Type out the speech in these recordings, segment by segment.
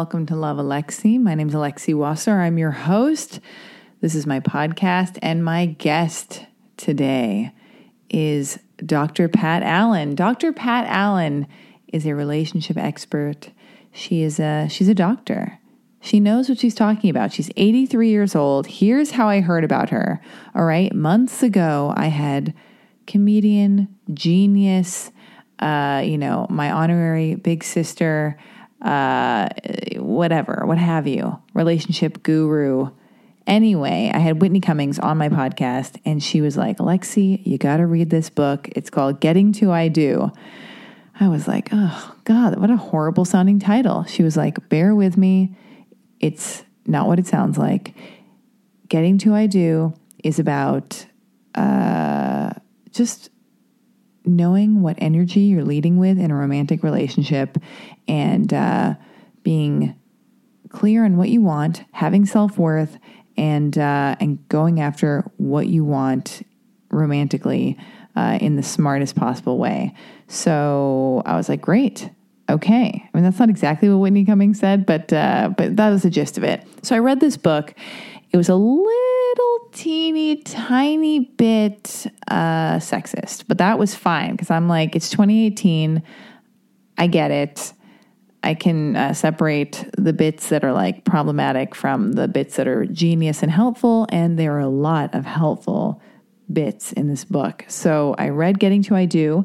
Welcome to Love Alexi. My name is Alexi Wasser. I'm your host. This is my podcast, and my guest today is Dr. Pat Allen. Dr. Pat Allen is a relationship expert. She is a she's a doctor. She knows what she's talking about. She's 83 years old. Here's how I heard about her. All right, months ago, I had comedian, genius, uh, you know, my honorary big sister, uh, whatever, what have you, relationship guru. Anyway, I had Whitney Cummings on my podcast, and she was like, Alexi, you got to read this book. It's called Getting to I Do. I was like, oh, God, what a horrible sounding title. She was like, bear with me. It's not what it sounds like. Getting to I Do is about uh, just knowing what energy you're leading with in a romantic relationship and uh, being clear on what you want, having self worth, and uh, and going after what you want romantically uh, in the smartest possible way. So I was like, great. Okay. I mean, that's not exactly what Whitney Cummings said, but uh, but that was the gist of it. So I read this book. It was a little teeny tiny bit uh, sexist, but that was fine because I'm like, it's 2018. I get it. I can uh, separate the bits that are like problematic from the bits that are genius and helpful, and there are a lot of helpful bits in this book. So I read Getting to I Do,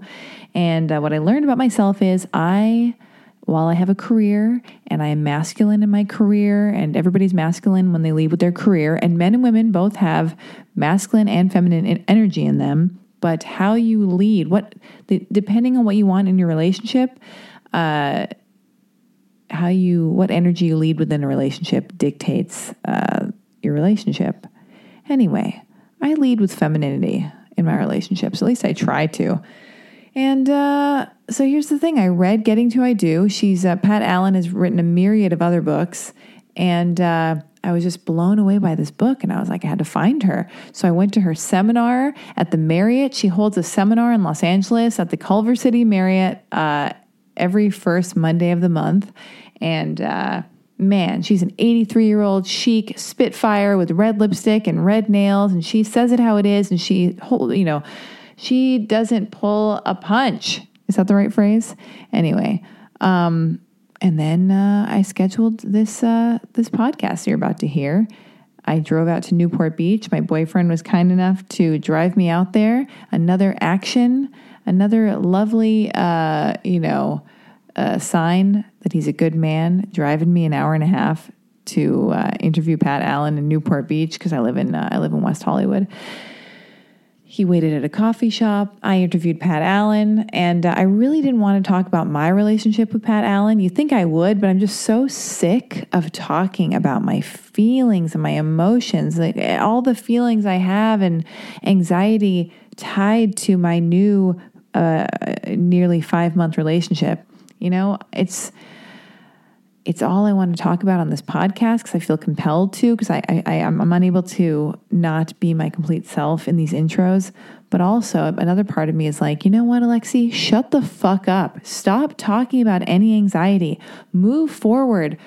and uh, what I learned about myself is I, while I have a career and I am masculine in my career, and everybody's masculine when they leave with their career, and men and women both have masculine and feminine energy in them. But how you lead, what the, depending on what you want in your relationship, uh, how you what energy you lead within a relationship dictates uh, your relationship. Anyway, I lead with femininity in my relationships. At least I try to. And uh, so here's the thing: I read "Getting to I Do." She's uh, Pat Allen has written a myriad of other books, and uh, I was just blown away by this book. And I was like, I had to find her. So I went to her seminar at the Marriott. She holds a seminar in Los Angeles at the Culver City Marriott uh, every first Monday of the month, and uh, man, she's an 83 year old chic Spitfire with red lipstick and red nails, and she says it how it is, and she you know, she doesn't pull a punch. Is that the right phrase? Anyway, um, and then uh, I scheduled this uh, this podcast you're about to hear. I drove out to Newport Beach. My boyfriend was kind enough to drive me out there. Another action, another lovely, uh, you know, uh, sign that he's a good man, driving me an hour and a half to uh, interview Pat Allen in Newport Beach because I live in uh, I live in West Hollywood. He waited at a coffee shop. I interviewed Pat Allen, and uh, I really didn't want to talk about my relationship with Pat Allen. You think I would, but I'm just so sick of talking about my feelings and my emotions, like all the feelings I have and anxiety tied to my new uh, nearly five month relationship. You know, it's it's all I want to talk about on this podcast because I feel compelled to because I, I, I am unable to not be my complete self in these intros. But also another part of me is like, you know what, Alexi, shut the fuck up. Stop talking about any anxiety. Move forward.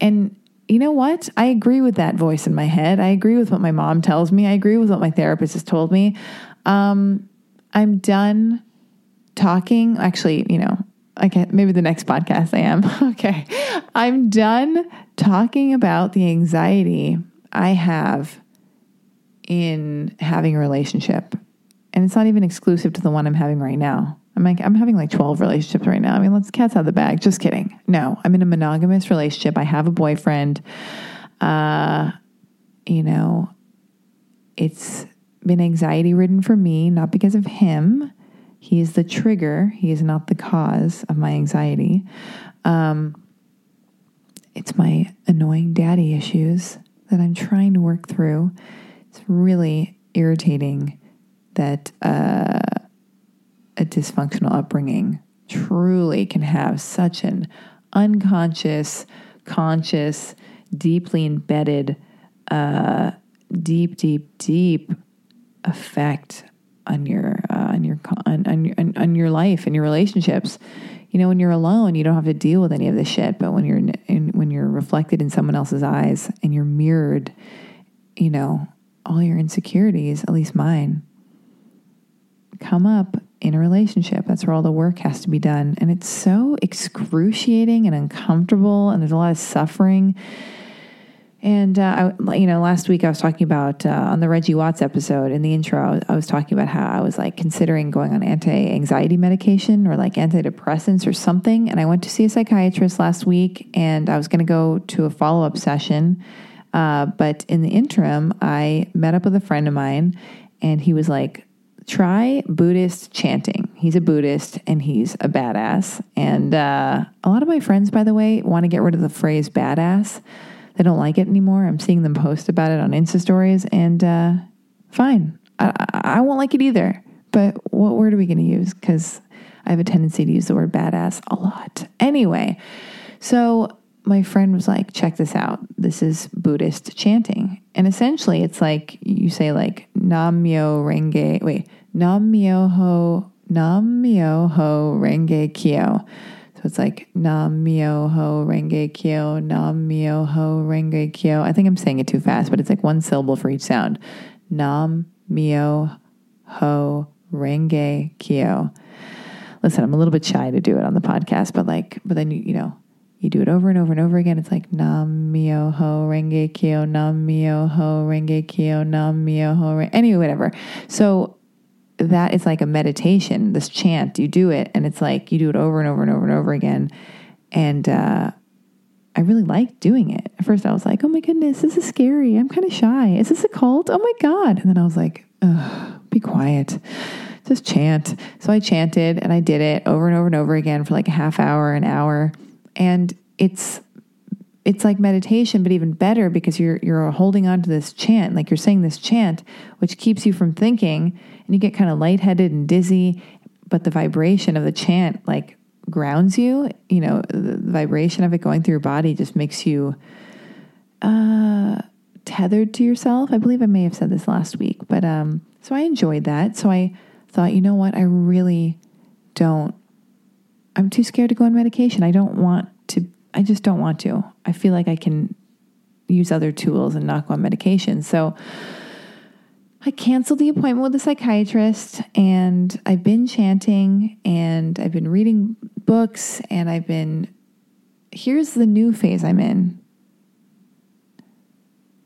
And you know what? I agree with that voice in my head. I agree with what my mom tells me. I agree with what my therapist has told me. Um, I'm done talking. Actually, you know, okay, maybe the next podcast I am. okay. I'm done talking about the anxiety I have in having a relationship. And it's not even exclusive to the one I'm having right now. I'm like, I'm having like 12 relationships right now. I mean, let's cats out of the bag. Just kidding. No, I'm in a monogamous relationship. I have a boyfriend. Uh, you know, it's been anxiety ridden for me, not because of him he is the trigger, he is not the cause of my anxiety. Um, it's my annoying daddy issues that I'm trying to work through. It's really irritating that uh, a dysfunctional upbringing truly can have such an unconscious, conscious, deeply embedded, uh, deep, deep, deep effect on your uh, on your on, on your on, your life and your relationships. you know, when you're alone, you don't have to deal with any of this shit. But when you're in, when you're reflected in someone else's eyes and you're mirrored, you know, all your insecurities, at least mine, come up in a relationship. That's where all the work has to be done. And it's so excruciating and uncomfortable, and there's a lot of suffering. And, uh, I, you know, last week I was talking about uh, on the Reggie Watts episode in the intro, I was talking about how I was like considering going on anti anxiety medication or like antidepressants or something. And I went to see a psychiatrist last week and I was going to go to a follow up session. Uh, but in the interim, I met up with a friend of mine and he was like, try Buddhist chanting. He's a Buddhist and he's a badass. And uh, a lot of my friends, by the way, want to get rid of the phrase badass. They don't like it anymore. I'm seeing them post about it on Insta stories, and uh, fine. I, I won't like it either. But what word are we going to use? Because I have a tendency to use the word badass a lot. Anyway, so my friend was like, check this out. This is Buddhist chanting. And essentially, it's like you say, like, Nam Myo Renge, wait, Nam Myo Ho, Nam Myo Ho Renge Kyo. So it's like Nam Myo Ho Renge Kyo, Nam Myo Ho Renge Kyo. I think I'm saying it too fast, but it's like one syllable for each sound. Nam Myo Ho Renge Kyo. Listen, I'm a little bit shy to do it on the podcast, but like, but then you, you know, you do it over and over and over again. It's like Nam Myo Ho Renge Kyo, Nam Myo Ho Renge Kyo, Nam Myo Ho Renge. Anyway, whatever. So that is like a meditation, this chant. You do it, and it's like you do it over and over and over and over again. And uh, I really liked doing it. At first, I was like, oh my goodness, this is scary. I'm kind of shy. Is this a cult? Oh my God. And then I was like, be quiet. Just chant. So I chanted and I did it over and over and over again for like a half hour, an hour. And it's it's like meditation, but even better because you're you're holding on to this chant, like you're saying this chant, which keeps you from thinking, and you get kind of lightheaded and dizzy. But the vibration of the chant like grounds you. You know, the vibration of it going through your body just makes you uh, tethered to yourself. I believe I may have said this last week, but um, so I enjoyed that. So I thought, you know what, I really don't. I'm too scared to go on medication. I don't want I just don't want to. I feel like I can use other tools and not go on medication. So I canceled the appointment with the psychiatrist and I've been chanting and I've been reading books and I've been. Here's the new phase I'm in.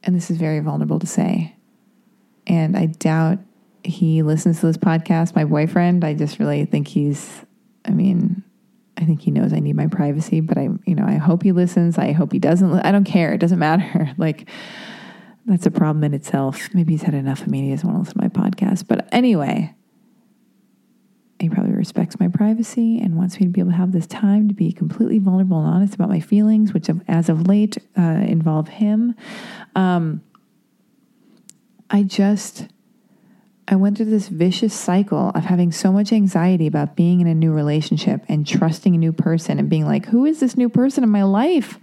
And this is very vulnerable to say. And I doubt he listens to this podcast. My boyfriend, I just really think he's, I mean, I think he knows I need my privacy, but I, you know, I hope he listens. I hope he doesn't. I don't care. It doesn't matter. Like, that's a problem in itself. Maybe he's had enough of me. He doesn't want to listen to my podcast. But anyway, he probably respects my privacy and wants me to be able to have this time to be completely vulnerable and honest about my feelings, which, as of late, uh, involve him. Um, I just I went through this vicious cycle of having so much anxiety about being in a new relationship and trusting a new person and being like, who is this new person in my life?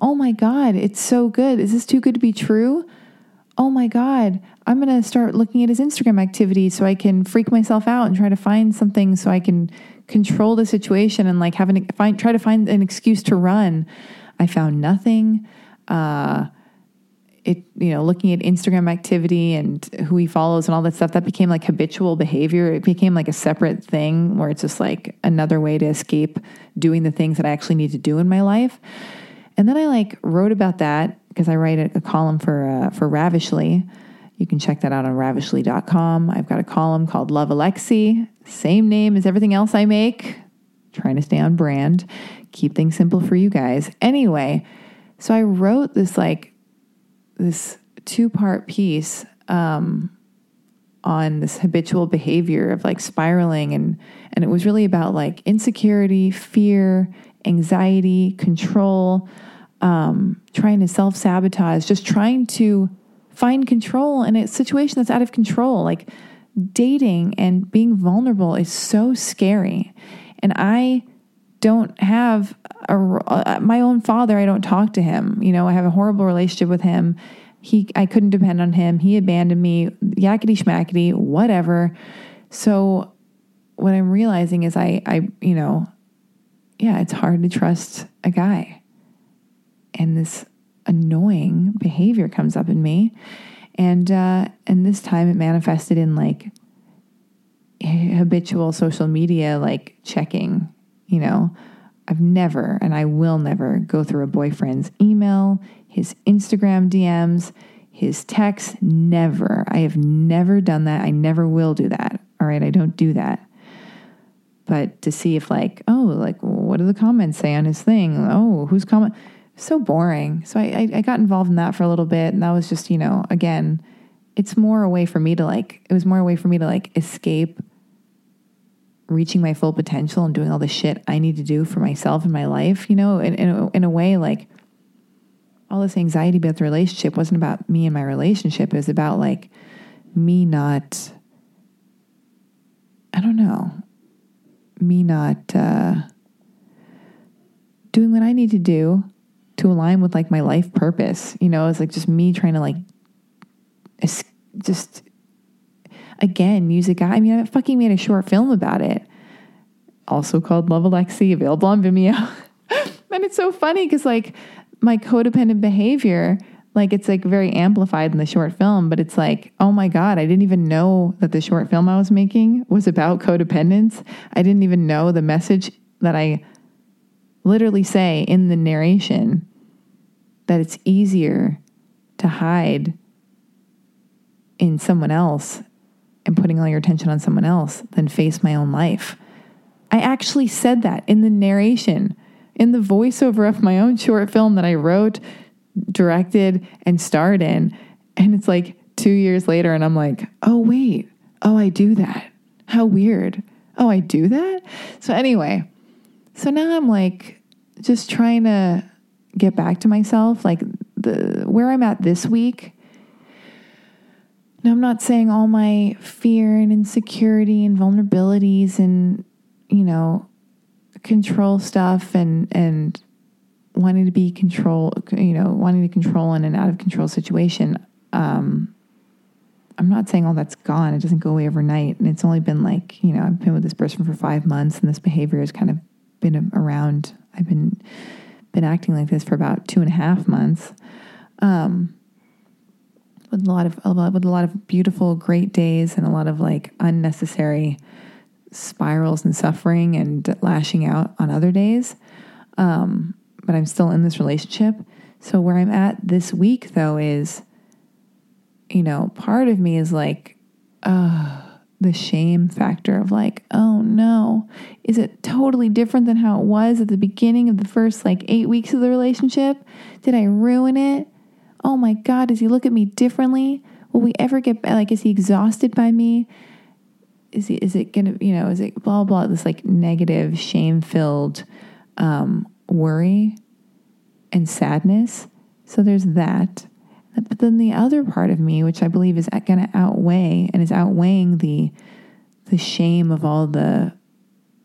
Oh my God, it's so good. Is this too good to be true? Oh my God, I'm going to start looking at his Instagram activity so I can freak myself out and try to find something so I can control the situation and like have an, find, try to find an excuse to run. I found nothing. Uh, it you know looking at instagram activity and who he follows and all that stuff that became like habitual behavior. It became like a separate thing where it's just like another way to escape doing the things that i actually need to do in my life. And then i like wrote about that because i write a, a column for uh, for ravishly. You can check that out on ravishly.com i've got a column called love alexi. Same name as everything else i make. Trying to stay on brand. Keep things simple for you guys. Anyway so i wrote this like this two part piece um, on this habitual behavior of like spiraling and and it was really about like insecurity, fear, anxiety, control, um, trying to self sabotage, just trying to find control in a situation that's out of control. Like dating and being vulnerable is so scary, and I don't have a, uh, my own father. I don't talk to him. You know, I have a horrible relationship with him. He, I couldn't depend on him. He abandoned me. Yakety schmackety, whatever. So, what I'm realizing is, I, I, you know, yeah, it's hard to trust a guy. And this annoying behavior comes up in me. And uh, and this time it manifested in like habitual social media like checking, you know. I've never and I will never go through a boyfriend's email, his Instagram DMs, his texts, never. I have never done that. I never will do that. All right, I don't do that. But to see if like, oh, like what do the comments say on his thing? Oh, who's comment? So boring. So I, I, I got involved in that for a little bit, and that was just you know again, it's more a way for me to like. It was more a way for me to like escape reaching my full potential and doing all the shit I need to do for myself and my life, you know, in, in, a, in a way, like all this anxiety about the relationship wasn't about me and my relationship. It was about like me not, I don't know, me not uh, doing what I need to do to align with like my life purpose. You know, it's like just me trying to like just again guy. I mean, I fucking made a short film about it, also called Love Alexi, available on Vimeo. and it's so funny because like my codependent behavior like it's like very amplified in the short film but it's like oh my god i didn't even know that the short film i was making was about codependence i didn't even know the message that i literally say in the narration that it's easier to hide in someone else and putting all your attention on someone else than face my own life i actually said that in the narration in the voiceover of my own short film that I wrote, directed, and starred in. And it's like two years later, and I'm like, oh, wait, oh, I do that. How weird. Oh, I do that? So, anyway, so now I'm like just trying to get back to myself, like the where I'm at this week. Now, I'm not saying all my fear and insecurity and vulnerabilities and, you know, control stuff and and wanting to be control, you know, wanting to control in an out of control situation. Um, I'm not saying all that's gone. It doesn't go away overnight. And it's only been like, you know, I've been with this person for five months and this behavior has kind of been around. I've been, been acting like this for about two and a half months. Um, with a lot of, with a lot of beautiful, great days and a lot of like unnecessary, spirals and suffering and lashing out on other days. Um, but I'm still in this relationship. So, where I'm at this week, though, is, you know, part of me is like, uh, the shame factor of like, oh no, is it totally different than how it was at the beginning of the first like eight weeks of the relationship? Did I ruin it? Oh my God, does he look at me differently? Will we ever get like, is he exhausted by me? is he, is it gonna you know is it blah blah this like negative shame filled um, worry and sadness so there's that but then the other part of me which i believe is going to outweigh and is outweighing the the shame of all the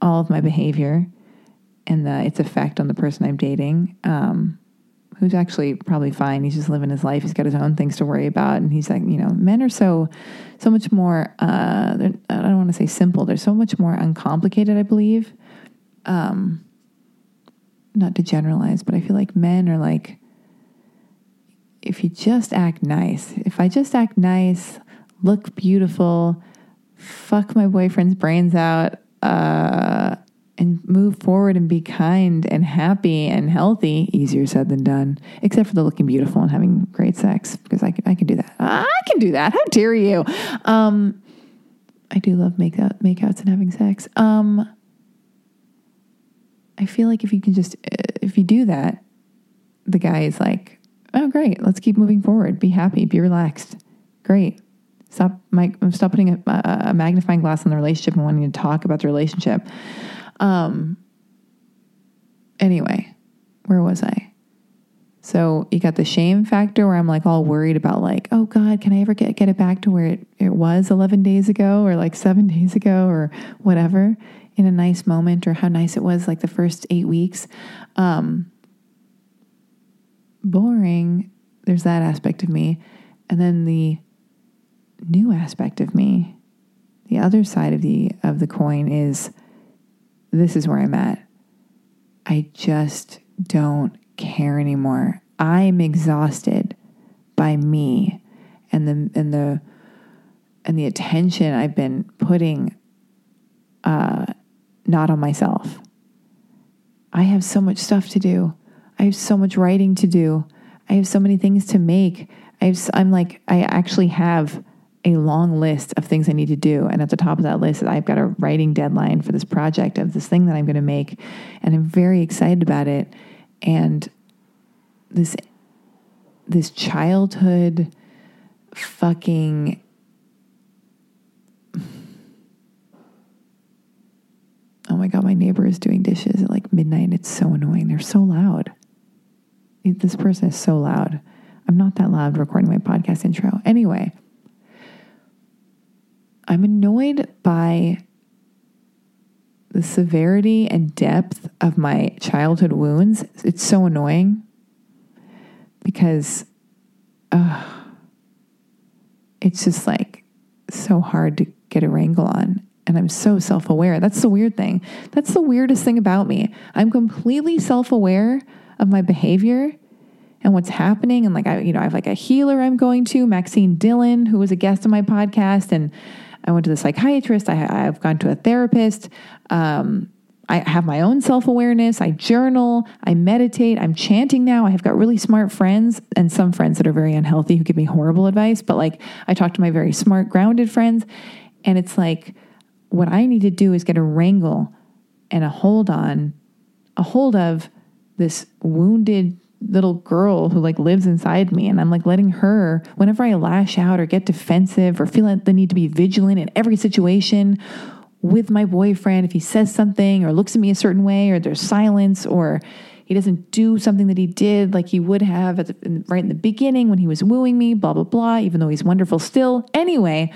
all of my behavior and the its effect on the person i'm dating um, who's actually probably fine. He's just living his life. He's got his own things to worry about, and he's like, you know, men are so so much more. Uh, I don't want to say simple. They're so much more uncomplicated. I believe. Um, not to generalize, but I feel like men are like, if you just act nice, if I just act nice, look beautiful, fuck my boyfriend's brains out, uh, and move forward and be kind and happy and healthy, easier said than done, except for the looking beautiful and having great sex, because I can, I can do that. I can do that. How dare you? Um, I do love make out, makeouts and having sex. Um, I feel like if you can just, if you do that, the guy is like, oh, great, let's keep moving forward. Be happy, be relaxed. Great. Stop, Mike, stop putting a, a magnifying glass on the relationship and wanting to talk about the relationship. Um, anyway, where was I? So you got the shame factor where I'm like all worried about like, oh God, can I ever get, get it back to where it, it was 11 days ago or like seven days ago or whatever in a nice moment or how nice it was like the first eight weeks. Um, boring. There's that aspect of me. And then the new aspect of me, the other side of the of the coin is this is where I'm at. I just don't care anymore. I'm exhausted by me and the and the and the attention I've been putting uh, not on myself. I have so much stuff to do. I have so much writing to do. I have so many things to make. I have, I'm like, I actually have a long list of things I need to do. And at the top of that list, I've got a writing deadline for this project of this thing that I'm going to make. And I'm very excited about it. And this, this childhood fucking oh my god my neighbor is doing dishes at like midnight it's so annoying they're so loud this person is so loud i'm not that loud recording my podcast intro anyway I'm annoyed by the severity and depth of my childhood wounds. It's so annoying because uh, it's just like so hard to get a wrangle on. And I'm so self aware. That's the weird thing. That's the weirdest thing about me. I'm completely self aware of my behavior and what's happening. And like, I, you know, I have like a healer I'm going to, Maxine Dillon, who was a guest on my podcast. And I went to the psychiatrist. I, have gone to a therapist. Um, I have my own self awareness. I journal. I meditate. I'm chanting now. I have got really smart friends and some friends that are very unhealthy who give me horrible advice. But like, I talk to my very smart, grounded friends. And it's like, what I need to do is get a wrangle and a hold on, a hold of this wounded little girl who like lives inside me and I'm like letting her whenever I lash out or get defensive or feel like the need to be vigilant in every situation with my boyfriend if he says something or looks at me a certain way or there's silence or he doesn't do something that he did like he would have the, right in the beginning when he was wooing me blah blah blah even though he's wonderful still. Anyway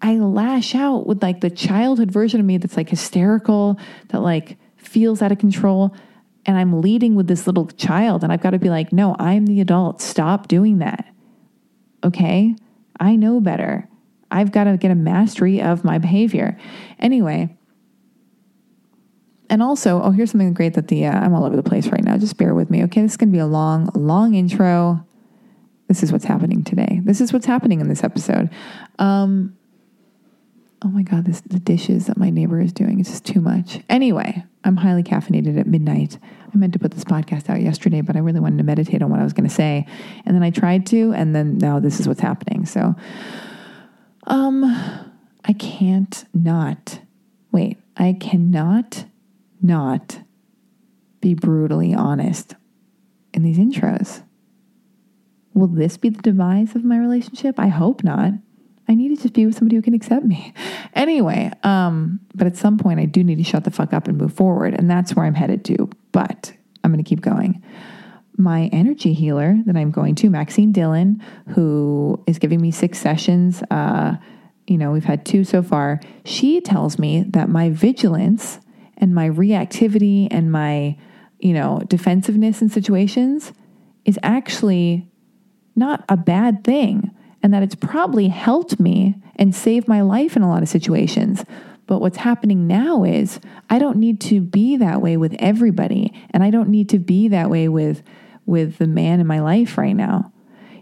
I lash out with like the childhood version of me that's like hysterical that like feels out of control and I'm leading with this little child, and I've got to be like, no, I'm the adult. Stop doing that. Okay? I know better. I've got to get a mastery of my behavior. Anyway, and also, oh, here's something great that the, uh, I'm all over the place right now. Just bear with me. Okay, this is going to be a long, long intro. This is what's happening today. This is what's happening in this episode. Um, oh my God, this, the dishes that my neighbor is doing is just too much. Anyway, I'm highly caffeinated at midnight. I meant to put this podcast out yesterday, but I really wanted to meditate on what I was going to say. And then I tried to, and then now this is what's happening. So, um, I can't not, wait, I cannot not be brutally honest in these intros. Will this be the demise of my relationship? I hope not. I need to just be with somebody who can accept me. Anyway, um, but at some point I do need to shut the fuck up and move forward. And that's where I'm headed to. But I'm going to keep going. My energy healer that I'm going to, Maxine Dillon, who is giving me six sessions. Uh, you know, we've had two so far. She tells me that my vigilance and my reactivity and my, you know, defensiveness in situations is actually not a bad thing and that it's probably helped me and saved my life in a lot of situations. But what's happening now is I don't need to be that way with everybody and I don't need to be that way with with the man in my life right now.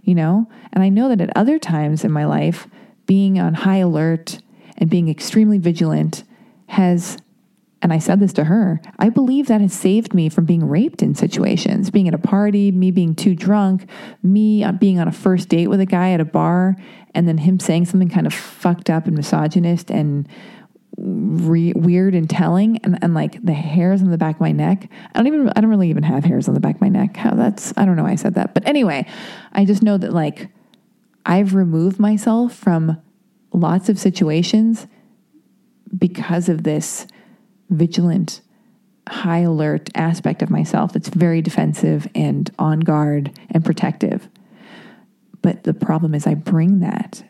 You know? And I know that at other times in my life being on high alert and being extremely vigilant has and I said this to her, I believe that has saved me from being raped in situations, being at a party, me being too drunk, me uh, being on a first date with a guy at a bar, and then him saying something kind of fucked up and misogynist and re- weird and telling, and, and like the hairs on the back of my neck. I don't even, I don't really even have hairs on the back of my neck. How that's, I don't know why I said that. But anyway, I just know that like I've removed myself from lots of situations because of this vigilant, high alert aspect of myself that's very defensive and on guard and protective. But the problem is, I bring that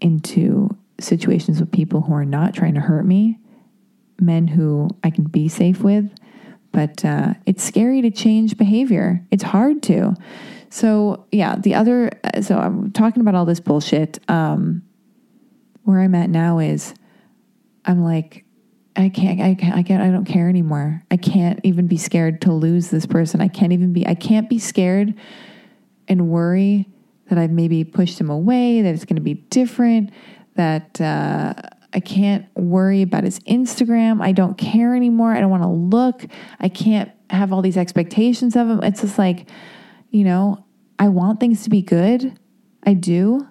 into situations with people who are not trying to hurt me, men who I can be safe with. But uh, it's scary to change behavior. It's hard to. So, yeah, the other, so I'm talking about all this bullshit. Um, where I'm at now is I'm like, I can't, I can't, I can't, I don't care anymore. I can't even be scared to lose this person. I can't even be, I can't be scared and worry that I've maybe pushed him away, that it's going to be different, that uh, I can't worry about his Instagram. I don't care anymore. I don't want to look. I can't have all these expectations of him. It's just like, you know, I want things to be good. I do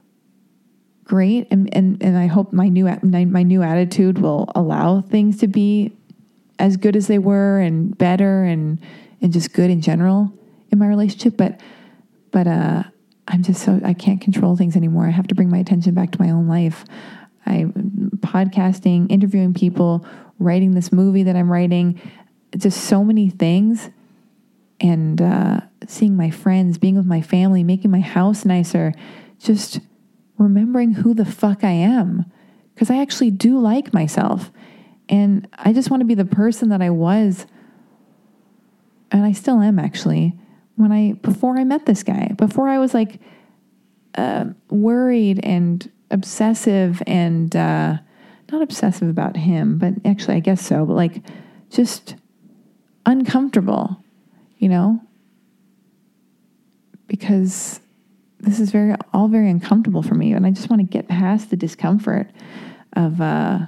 great and and and I hope my new my new attitude will allow things to be as good as they were and better and and just good in general in my relationship but but uh I'm just so I can't control things anymore. I have to bring my attention back to my own life. I'm podcasting, interviewing people, writing this movie that I'm writing, just so many things and uh, seeing my friends, being with my family, making my house nicer, just remembering who the fuck I am because I actually do like myself. And I just want to be the person that I was, and I still am actually, when I, before I met this guy, before I was like uh, worried and obsessive and uh, not obsessive about him, but actually, I guess so, but like just uncomfortable, you know? Because this is very all very uncomfortable for me and i just want to get past the discomfort of uh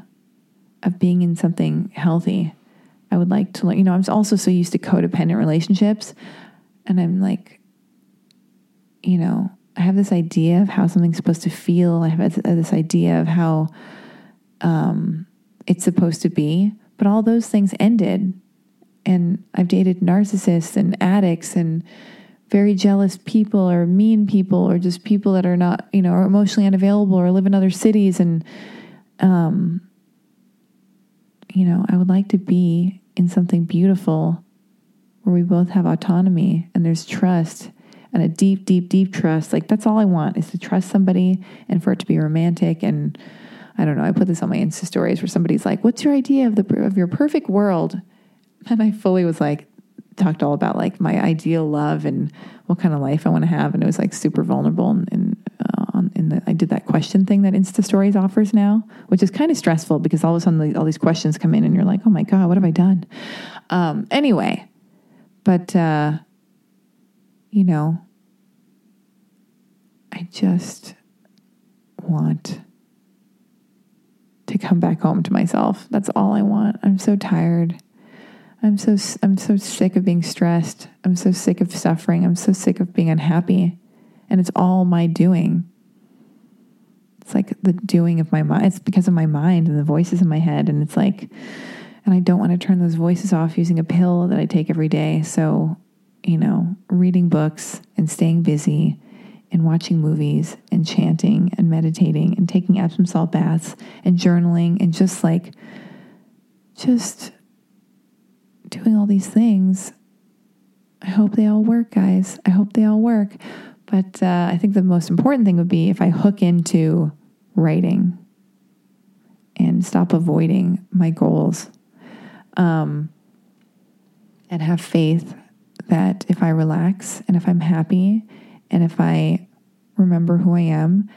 of being in something healthy. I would like to learn you know i'm also so used to codependent relationships and i'm like you know i have this idea of how something's supposed to feel. I have this idea of how um it's supposed to be but all those things ended and i've dated narcissists and addicts and very jealous people or mean people or just people that are not, you know, emotionally unavailable or live in other cities. And, um, you know, I would like to be in something beautiful where we both have autonomy and there's trust and a deep, deep, deep trust. Like that's all I want is to trust somebody and for it to be romantic. And I don't know. I put this on my Insta stories where somebody's like, "What's your idea of the of your perfect world?" And I fully was like, talked all about like my ideal love and what kind of life I want to have, and it was like super vulnerable. And, and uh, the, I did that question thing that Insta Stories offers now, which is kind of stressful because all of a sudden all these questions come in, and you're like, oh my god, what have I done? Um, anyway, but uh, you know, I just want to come back home to myself. That's all I want. I'm so tired. I'm so I'm so sick of being stressed. I'm so sick of suffering. I'm so sick of being unhappy. And it's all my doing. It's like the doing of my mind. It's because of my mind and the voices in my head and it's like and I don't want to turn those voices off using a pill that I take every day. So, you know, reading books and staying busy and watching movies and chanting and meditating and taking Epsom salt baths and journaling and just like just doing all these things. I hope they all work, guys. I hope they all work. But uh, I think the most important thing would be if I hook into writing and stop avoiding my goals um, and have faith that if I relax and if I'm happy and if I remember who I am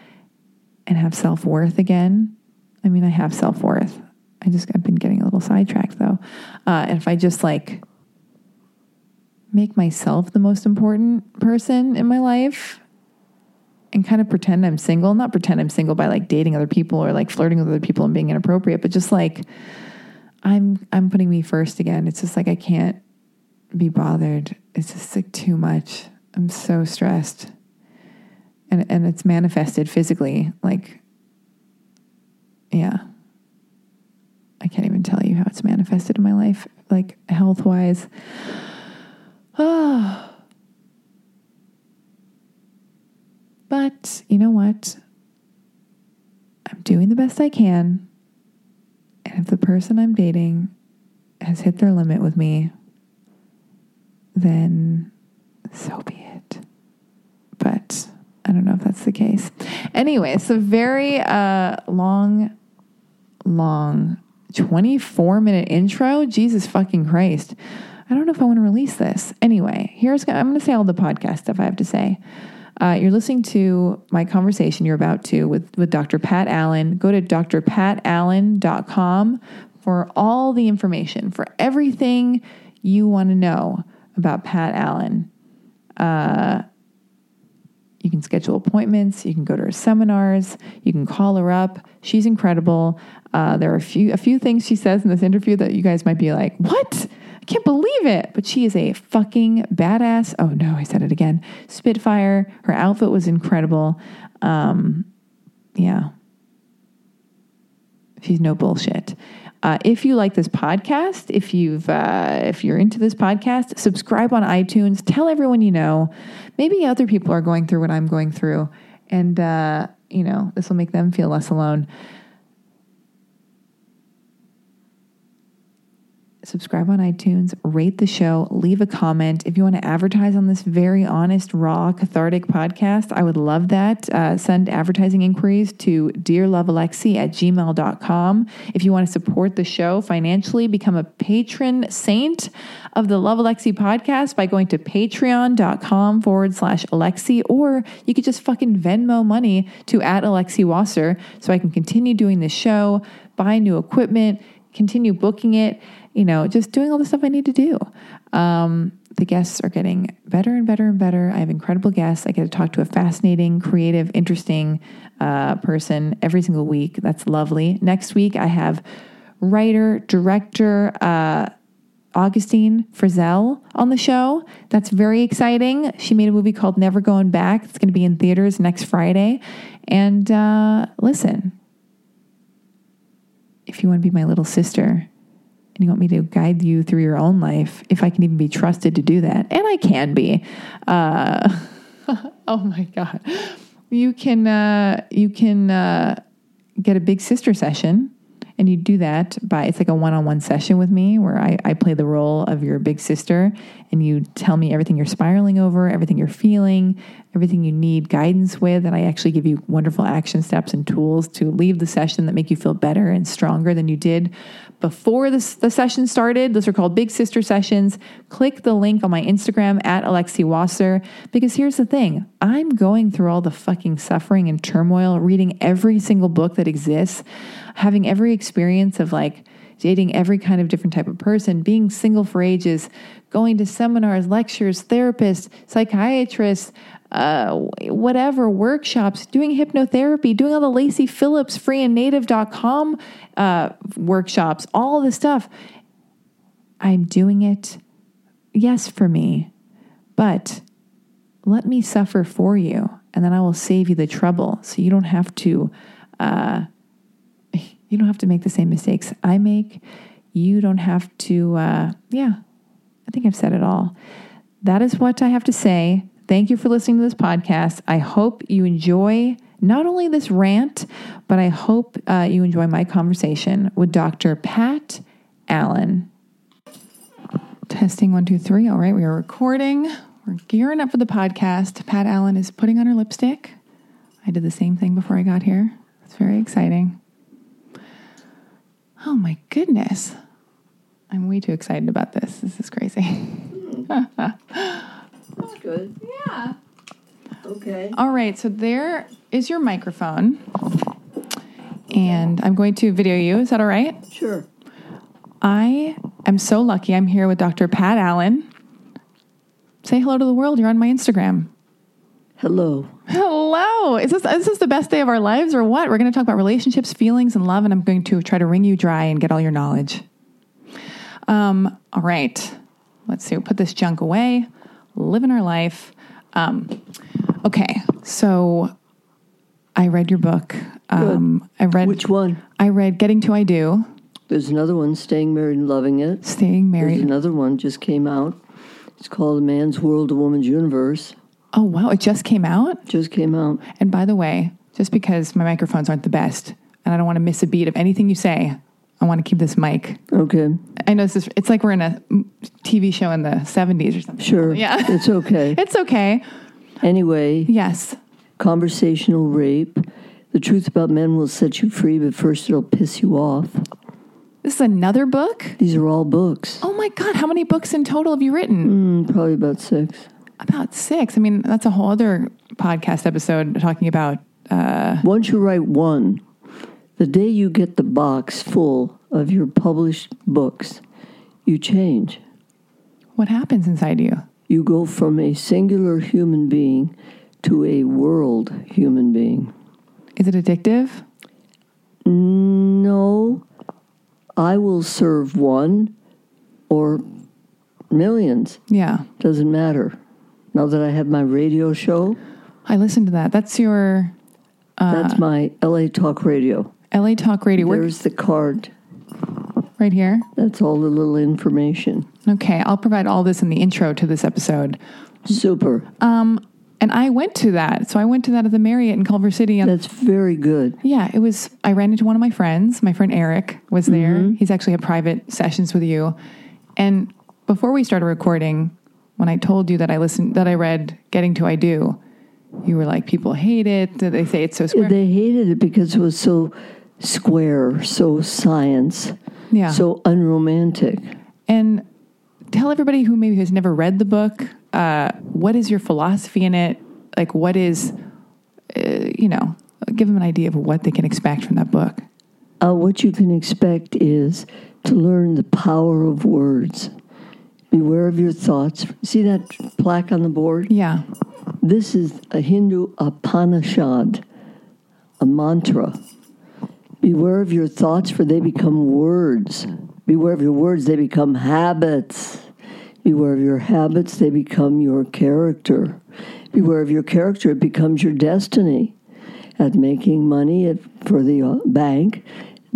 and have self worth again, I mean, I have self worth. I just I've been getting little sidetracked though. Uh, if I just like make myself the most important person in my life and kind of pretend I'm single, not pretend I'm single by like dating other people or like flirting with other people and being inappropriate, but just like I'm I'm putting me first again. It's just like I can't be bothered. It's just like too much. I'm so stressed. And and it's manifested physically like yeah. I can't even tell you how it's manifested in my life, like health wise. Oh. But you know what? I'm doing the best I can. And if the person I'm dating has hit their limit with me, then so be it. But I don't know if that's the case. Anyway, it's a very uh, long, long 24 minute intro. Jesus fucking Christ. I don't know if I want to release this. Anyway, here's I'm going to say all the podcast stuff I have to say. Uh, you're listening to my conversation you're about to with, with Dr. Pat Allen. Go to drpatallen.com for all the information, for everything you want to know about Pat Allen. Uh, you can schedule appointments. You can go to her seminars. You can call her up. She's incredible. Uh, there are a few a few things she says in this interview that you guys might be like, "What? I can't believe it!" But she is a fucking badass. Oh no, I said it again. Spitfire. Her outfit was incredible. Um, yeah, she's no bullshit. Uh, if you like this podcast, if you've uh, if you're into this podcast, subscribe on iTunes. Tell everyone you know. Maybe other people are going through what I'm going through, and uh, you know this will make them feel less alone. Subscribe on iTunes, rate the show, leave a comment. If you want to advertise on this very honest, raw, cathartic podcast, I would love that. Uh, send advertising inquiries to dearlovealexi at gmail.com. If you want to support the show financially, become a patron saint of the Love Alexi podcast by going to patreon.com forward slash Alexi, or you could just fucking Venmo money to at Alexi Wasser so I can continue doing the show, buy new equipment, continue booking it you know, just doing all the stuff I need to do. Um, the guests are getting better and better and better. I have incredible guests. I get to talk to a fascinating, creative, interesting uh, person every single week. That's lovely. Next week, I have writer, director, uh, Augustine Frizzell on the show. That's very exciting. She made a movie called Never Going Back. It's going to be in theaters next Friday. And uh, listen, if you want to be my little sister, and you want me to guide you through your own life, if I can even be trusted to do that, and I can be. Uh, oh my god, you can uh, you can uh, get a big sister session, and you do that by it's like a one on one session with me where I, I play the role of your big sister, and you tell me everything you're spiraling over, everything you're feeling, everything you need guidance with, and I actually give you wonderful action steps and tools to leave the session that make you feel better and stronger than you did before this, the session started. Those are called Big Sister Sessions. Click the link on my Instagram at Alexi Wasser because here's the thing I'm going through all the fucking suffering and turmoil, reading every single book that exists, having every experience of like, dating every kind of different type of person, being single for ages, going to seminars, lectures, therapists, psychiatrists, uh, whatever, workshops, doing hypnotherapy, doing all the Lacy Phillips free and native.com uh, workshops, all the stuff. I'm doing it, yes, for me, but let me suffer for you, and then I will save you the trouble so you don't have to. Uh, you don't have to make the same mistakes I make. You don't have to, uh, yeah, I think I've said it all. That is what I have to say. Thank you for listening to this podcast. I hope you enjoy not only this rant, but I hope uh, you enjoy my conversation with Dr. Pat Allen. Testing one, two, three. All right, we are recording. We're gearing up for the podcast. Pat Allen is putting on her lipstick. I did the same thing before I got here. It's very exciting. Oh my goodness. I'm way too excited about this. This is crazy. That's good. Yeah. Okay. All right, so there is your microphone. And I'm going to video you. Is that all right? Sure. I am so lucky. I'm here with Dr. Pat Allen. Say hello to the world. You're on my Instagram. Hello. Hello. Is this is this the best day of our lives or what? We're going to talk about relationships, feelings, and love, and I'm going to try to wring you dry and get all your knowledge. Um, all right. Let's see. We'll put this junk away. Living our life. Um, okay. So I read your book. Um, I read Which one? I read Getting to I Do, There's another one, Staying Married and Loving It. Staying There's Married. another one just came out. It's called A Man's World, A Woman's Universe. Oh wow, it just came out. Just came out. And by the way, just because my microphones aren't the best and I don't want to miss a beat of anything you say, I want to keep this mic. Okay. I know this is, it's like we're in a TV show in the 70s or something. Sure. Yeah. It's okay. It's okay. anyway, Yes. conversational rape. The truth about men will set you free, but first it'll piss you off. This is another book? These are all books. Oh my God, how many books in total have you written? Mm, probably about six. About six. I mean, that's a whole other podcast episode talking about, uh, Once you write one, the day you get the box full of your published books, you change. What happens inside you? You go from a singular human being to a world human being. Is it addictive? No, I will serve one or millions. Yeah. Doesn't matter. Now that I have my radio show, I listen to that. That's your that's my LA Talk Radio. LA Talk Radio. Where, There's the card. right here. That's all the little information. Okay, I'll provide all this in the intro to this episode. Super. Um, And I went to that. So I went to that at the Marriott in Culver City. That's very good. yeah, it was. I ran into one of my friends. My friend Eric was there. Mm-hmm. He's actually had private sessions with you. And before we started recording, when I told you that I listened, that I read "Getting to I Do," you were like, "People hate it. They say it's so square." They hated it because it was so square, so science, yeah. so unromantic. And tell everybody who maybe has never read the book, uh, what is your philosophy in it? Like, what is, uh, you know, give them an idea of what they can expect from that book. Uh, what you can expect is to learn the power of words. Beware of your thoughts. See that plaque on the board? Yeah. This is a Hindu Upanishad, a mantra. Beware of your thoughts, for they become words. Beware of your words, they become habits. Beware of your habits, they become your character. Beware of your character, it becomes your destiny. At making money at, for the uh, bank,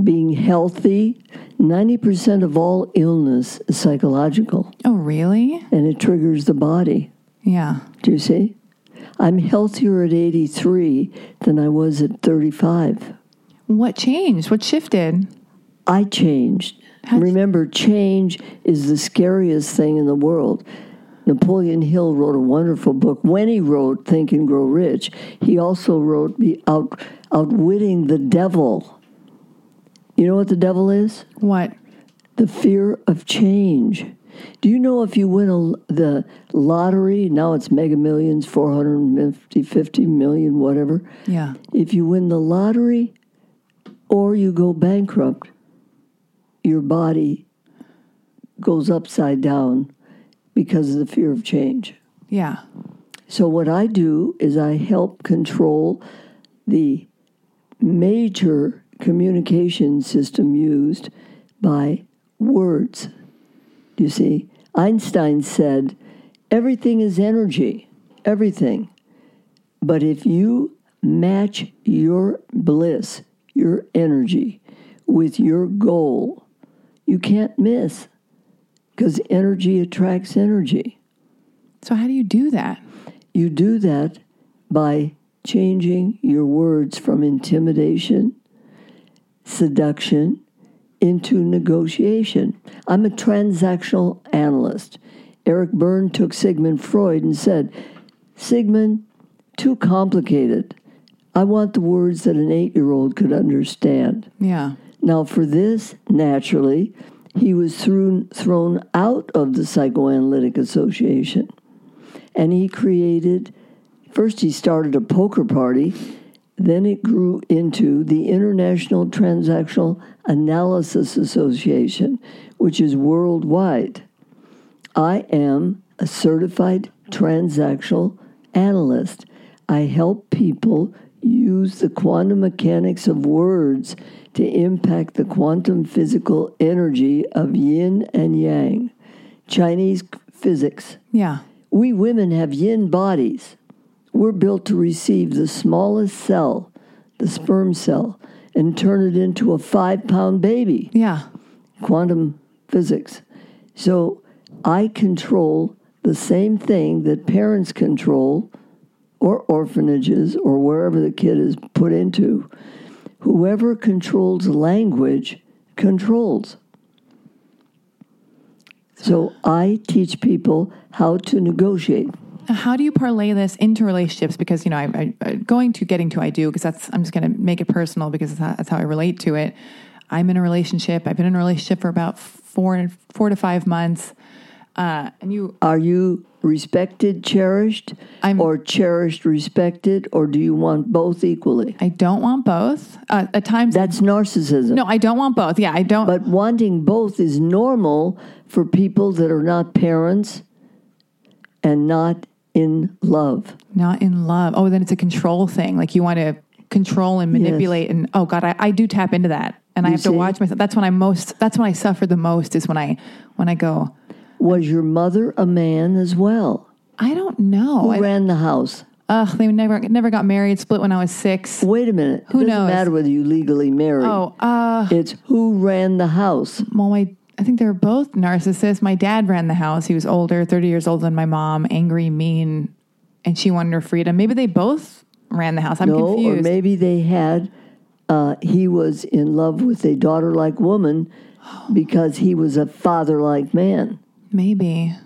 being healthy, 90% of all illness is psychological, Oh, really? and it triggers the body. Yeah. Do you see? I'm healthier at 83 than I was at 35. What changed? What shifted? I changed. How'd Remember, change is the scariest thing in the world. Napoleon Hill wrote a wonderful book. When he wrote Think and Grow Rich, he also wrote Be Out, Outwitting the Devil. You know what the devil is? What? The fear of change. Do you know if you win a, the lottery, now it's mega millions, 450, 50 million, whatever. Yeah. If you win the lottery or you go bankrupt, your body goes upside down because of the fear of change. Yeah. So, what I do is I help control the major communication system used by words. You see, Einstein said, everything is energy, everything. But if you match your bliss, your energy, with your goal, you can't miss because energy attracts energy. So, how do you do that? You do that by changing your words from intimidation, seduction, into negotiation. I'm a transactional analyst. Eric Berne took Sigmund Freud and said, Sigmund, too complicated. I want the words that an eight year old could understand. Yeah. Now, for this, naturally, he was thrown, thrown out of the Psychoanalytic Association. And he created, first, he started a poker party, then it grew into the International Transactional Analysis Association, which is worldwide. I am a certified transactional analyst. I help people use the quantum mechanics of words to impact the quantum physical energy of yin and yang. Chinese physics. Yeah. We women have yin bodies. We're built to receive the smallest cell, the sperm cell, and turn it into a five pound baby Yeah. quantum physics. So I control the same thing that parents control, or orphanages, or wherever the kid is put into. Whoever controls language controls. So I teach people how to negotiate. How do you parlay this into relationships? Because you know, I, I, going to getting to I do because that's I'm just going to make it personal because that's how, that's how I relate to it. I'm in a relationship. I've been in a relationship for about four four to five months. Uh, and you, Are you respected, cherished, I'm- or cherished, respected, or do you want both equally? I don't want both. Uh, at times, That's narcissism. no, I don't want both. Yeah, I don't. But wanting both is normal for people that are not parents and not in love. not in love. Oh, then it's a control thing. Like you want to control and manipulate. And oh God, I, I do tap into that. And I You have to watch myself. That's when I most, that's when I suffer the most is when I, when I go, Was your mother a man as well? I don't know. Who I, ran the house? ugh, they never, never got married, split when I was six. Wait a minute. Who it doesn't knows? matter whether you legally married. Oh, uh, It's who ran the house. well, my, I think they were both narcissists. My dad ran the house. He was older, 30 years older than my mom, angry, mean, and she wanted her freedom. Maybe they both ran the house. I'm no, confused. or maybe they had. Uh, he was in love with a daughter-like woman because he was a father-like man. Maybe.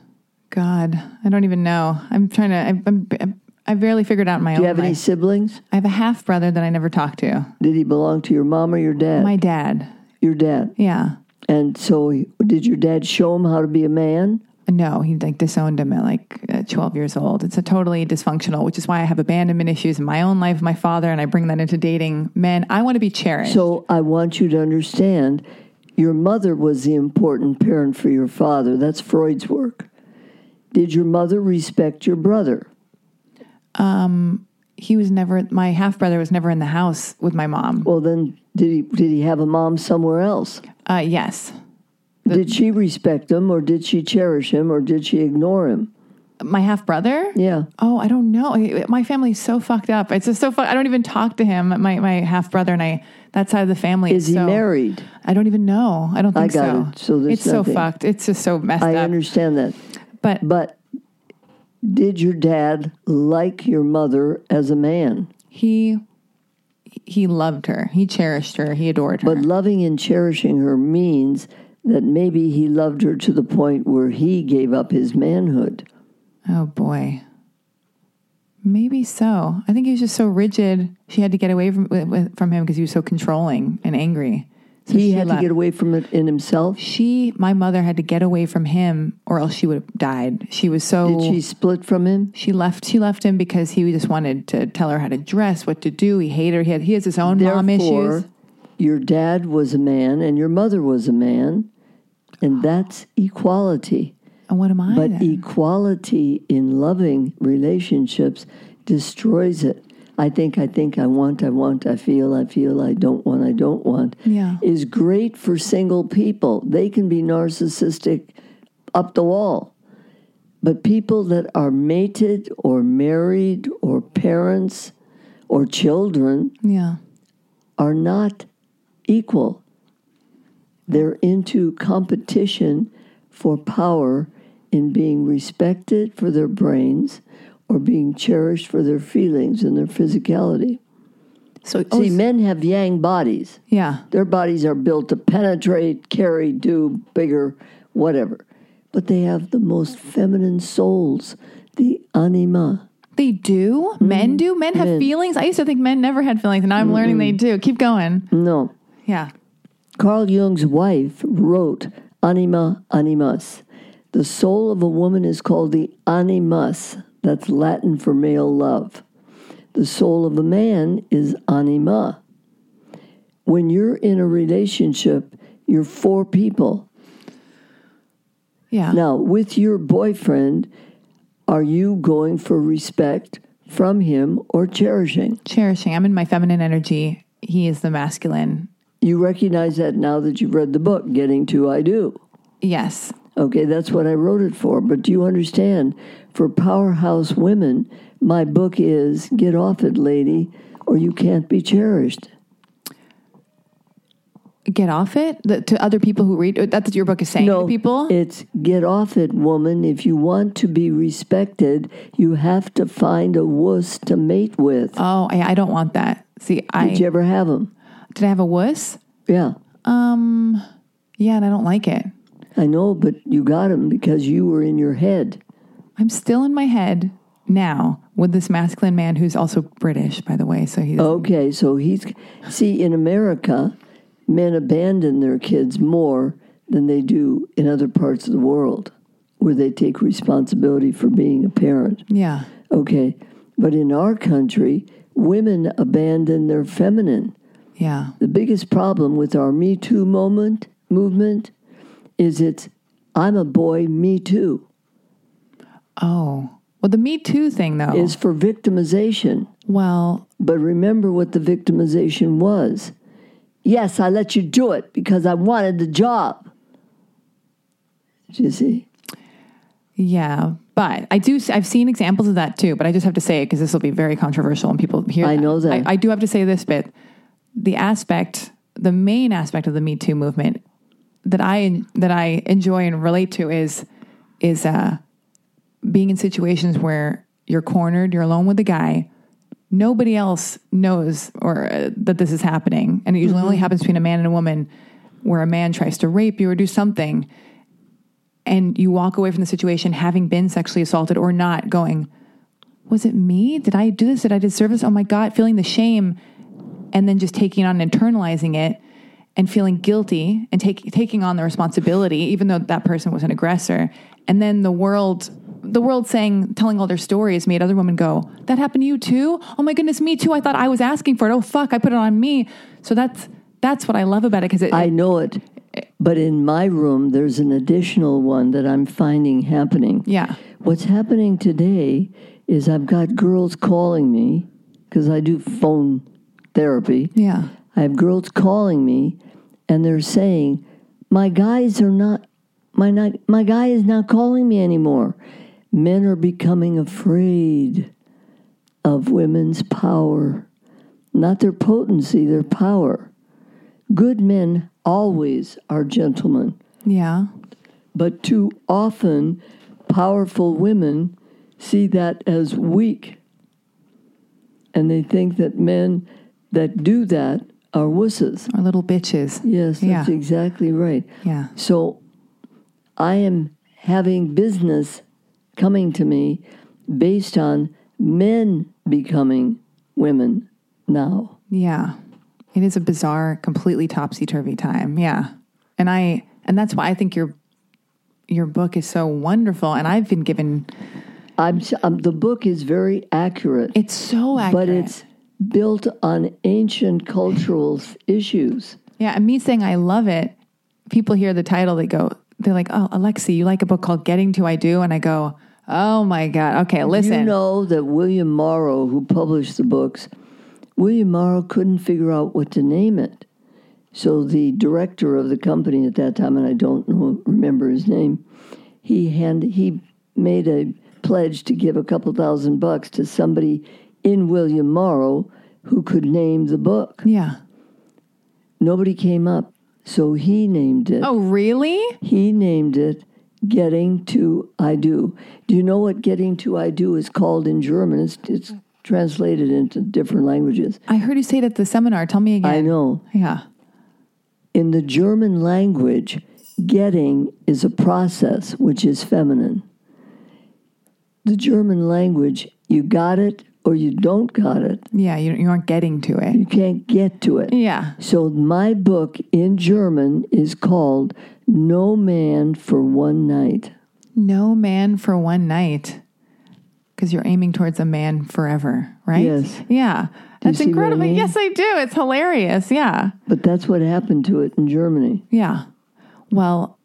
God, I don't even know. I'm trying to. I'm, I'm, I barely figured out my Do own Do you have any siblings? I have a half brother that I never talked to. Did he belong to your mom or your dad? My dad. your dad. Yeah. And so, did your dad show him how to be a man? No, he like disowned him at like uh, 12 years old. It's a totally dysfunctional, which is why I have abandonment issues in my own life, my father, and I bring that into dating men. I want to be cherished. So, I want you to understand your mother was the important parent for your father. That's Freud's work. Did your mother respect your brother? Um, he was never. My half brother was never in the house with my mom. Well, then, did he did he have a mom somewhere else? Uh, yes, Did she respect him, or did she cherish him, or did she ignore him? my half brother. Yeah. Oh, I don't know. My family's so fucked up. It's just so fuck. I don't even talk to him. My my half brother and I. That side of the family Is he so, married? I don't even know. I don't I think got so. it. So it's so fucked. It's just so messed I up. I understand that. But But did your dad like your mother as a man? he he loved her. He cherished her. He adored her. But loving and cherishing her means that maybe he loved her to the point where he gave up his manhood. oh boy. Maybe so. I think he was just so rigid. She had to get away from from him because he was so controlling and angry. So He she had to get away from it in himself. She, my mother, had to get away from him, or else she would have died. She was so. Did she split from him? She left. She left him because he just wanted to tell her how to dress, what to do. He hated her. He had. He has his own mom Therefore, issues. your dad was a man and your mother was a man, and that's equality. And what am I? But then? equality in loving relationships destroys it. I think, I think, I want, I want, I feel, I feel, I don't want, I don't want. Yeah. Is great for single people. They can be narcissistic up the wall. But people that are mated or married or parents or children yeah. are not equal. They're into competition for power in being respected for their brains or being cherished for their feelings and their physicality. So See, oh, men have yang bodies. yeah. Their bodies are built to penetrate, carry, do bigger, whatever. But they have the most feminine souls, the anima. They do. Men do. Men have Mm-hmm. Men. feelings. I used to think men never had feelings, and now I'm learning they do. Keep going. No, Yeah. Carl Jung's wife wrote Anima Animus. The soul of a woman is called the animus. That's Latin for male love. The soul of a man is anima. When you're in a relationship, you're four people. Yeah. Now, with your boyfriend, are you going for respect from him or cherishing? Cherishing. I'm in my feminine energy. He is the masculine. You recognize that now that you've read the book, Getting to I Do. Yes. Okay, that's what I wrote it for. But do you understand? For powerhouse women, my book is Get Off It, Lady, or You Can't Be Cherished. Get off it the, to other people who read. That's what your book is saying No, to people. it's Get Off It, woman. If you want to be respected, you have to find a wuss to mate with. oh, I, I don't want that. See, I Did you ever have them? did I have a wuss? Yeah, Um, yeah, and I don't like it. I know, but you got them because you were in your head. I'm still in my head now with this masculine man who's also British, by the way. So he's Okay, so he's see in America, men abandon their kids more than they do in other parts of the world. where they take responsibility for being a parent. Yeah. Okay. But in our country, women abandon their feminine. Yeah. The biggest problem with our Me Too moment movement is it's I'm a boy, me too. Oh. Well, the Me Too thing, though. Is for victimization. well, But remember what the victimization was. Yes, I let you do it because I wanted the job. Do you see? yeah. But I do. I've seen examples of that too. But I just have to say it because this will be very controversial when people hear. I know that. I, I do have to say this bit. The aspect, the main aspect of the Me Too movement that I that I enjoy and relate to is is uh, being in situations where you're cornered, you're alone with the guy. Nobody else knows or uh, that this is happening, and it usually only happens between a man and a woman, where a man tries to rape you or do something, and you walk away from the situation having been sexually assaulted or not, going, "Was it me? Did I do this? Did I deserve this? Oh my god!" Feeling the shame, and then just taking on and internalizing it, and feeling guilty and take, taking on the responsibility, even though that person was an aggressor, and then the world. The world saying, telling all their stories made other women go, That happened to you too? Oh my goodness, me too. I thought I was asking for it. Oh fuck, I put it on me. So that's that's what I love about it because it, I know it. But in my room, there's an additional one that I'm finding happening. yeah, What's happening today is I've got girls calling me because I do phone therapy. yeah, I have girls calling me and they're saying, My guys are not my not, my guy is not calling me anymore. Men are becoming afraid of women's power. Not their potency, their power. Good men always are gentlemen. yeah. But too often, powerful women see that as weak. And they think that men that do that are wusses. Our little bitches. Yes, that's Yeah. exactly right. Yeah. So I am having business coming to me based on men becoming women now. Yeah. It is a bizarre, completely topsy turvy time. Yeah. And I and that's why I think your your book is so wonderful. And I've been given I'm, um, the book is very accurate, it's so accurate. but it's built on ancient cultural issues. Yeah, and me saying I love it, people hear the title, they go, they're like, Oh, Alexi, you like a book called Getting to I Do? And I go, Oh my God. Okay, listen. You know that William Morrow, who published the books, William Morrow couldn't figure out what to name it. So the director of the company at that time, and I don't know, remember his name, he hand he made a pledge to give a couple thousand bucks to somebody in William Morrow who could name the book. yeah. Nobody came up, so he named it. Oh, really? He named it Getting to I Do. Do you know what Getting to I Do is called in German? It's, it's translated into different languages. I heard you say it at the seminar. Tell me again. I know. Yeah. In the German language, getting is a process which is feminine. The German language, you got it or you don't got it. Yeah, you, you aren't getting to it. You can't get to it. Yeah. So my book in German is called No Man for One Night. No man for one night. Because you're aiming towards a man forever, right? Yes. Yeah. That's see what I incredible. mean? Yes, I do. It's hilarious. Yeah. But that's what happened to it in Germany. Yeah. Well,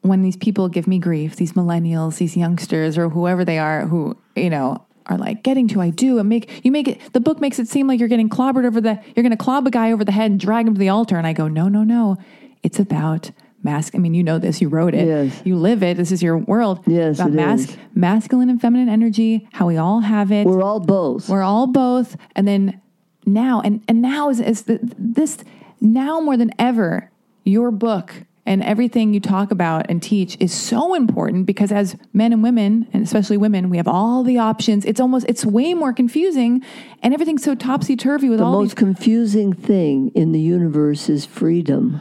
when these people give me grief, these millennials, these youngsters, or whoever they are, who you know are like getting to I do and make you make it. The book makes it seem like you're getting clobbered over the. You're going to clob a guy over the head and drag him to the altar, and I go, no, no, no. It's about mask. I mean, you know this. You wrote it. Yes. You live it. This is your world. Yes, About mask, is. masculine and feminine energy. How we all have it. We're all both. We're all both. And then now, and, and now is, is the, this, now more than ever, your book and everything you talk about and teach is so important because as men and women, and especially women, we have all the options. It's almost, it's way more confusing and everything's so topsy turvy with the all the most these. confusing thing in the universe is freedom.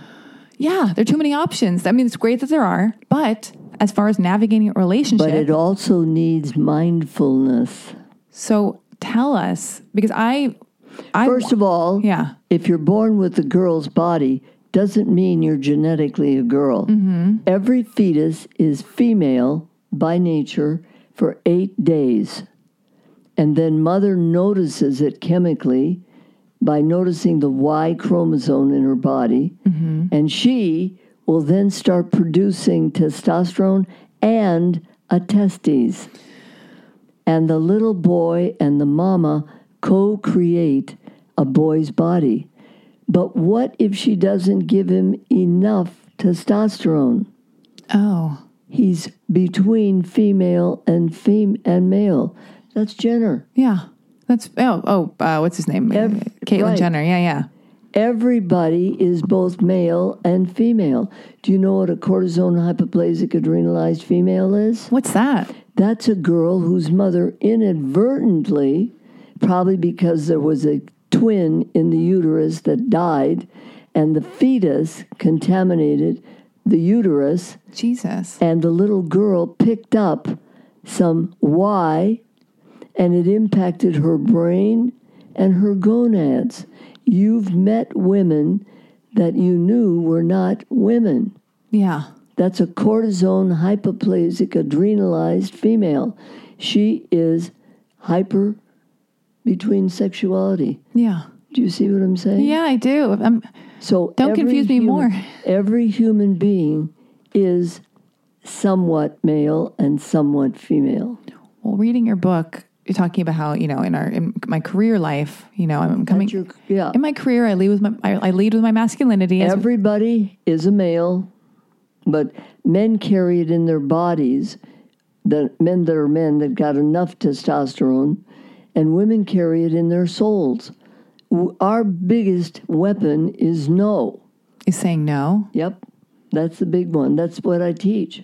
Yeah, there are too many options. I mean, it's great that there are, but as far as navigating a relationship, But it also needs mindfulness. so tell us because I, I, First of all, yeah, if you're born with a girl's body, doesn't mean you're genetically a girl. Mm-hmm. Every fetus is female by nature for eight days. And then mother notices it chemically by noticing the Y chromosome in her body. And she will then start producing testosterone and a testes. And the little boy and the mama co create a boy's body. But what if she doesn't give him enough testosterone? Oh, He's between female and fem- and male. That's Jenner. yeah. That's oh oh. Uh, what's his name? Ev- Caitlyn right. Jenner. Yeah, yeah. Everybody is both male and female. Do you know what a cortisone hypoplasic adrenalized female is? What's that? That's a girl whose mother inadvertently, probably because there was a twin in the uterus that died, and the fetus contaminated the uterus, Jesus. and the little girl picked up some Y, and it impacted her brain and her gonads. You've met women that you knew were not women. Yeah. That's a cortisone hypoplasic adrenalized female. She is hyper between sexuality. Yeah. Do you see what I'm saying? Yeah, I do. Um, So Don't confuse me human- more. Every human being is somewhat male and somewhat female. well, reading your book, you're talking about how you know in our in my career life, you know, I'm coming your- yeah. in my career. I lead with my I, I lead with my masculinity. as- Everybody is a male, but men carry it in their bodies. The men that are men that got enough testosterone, and women carry it in their souls. Our biggest weapon is no. is saying no. Yep, that's the big one. That's what I teach.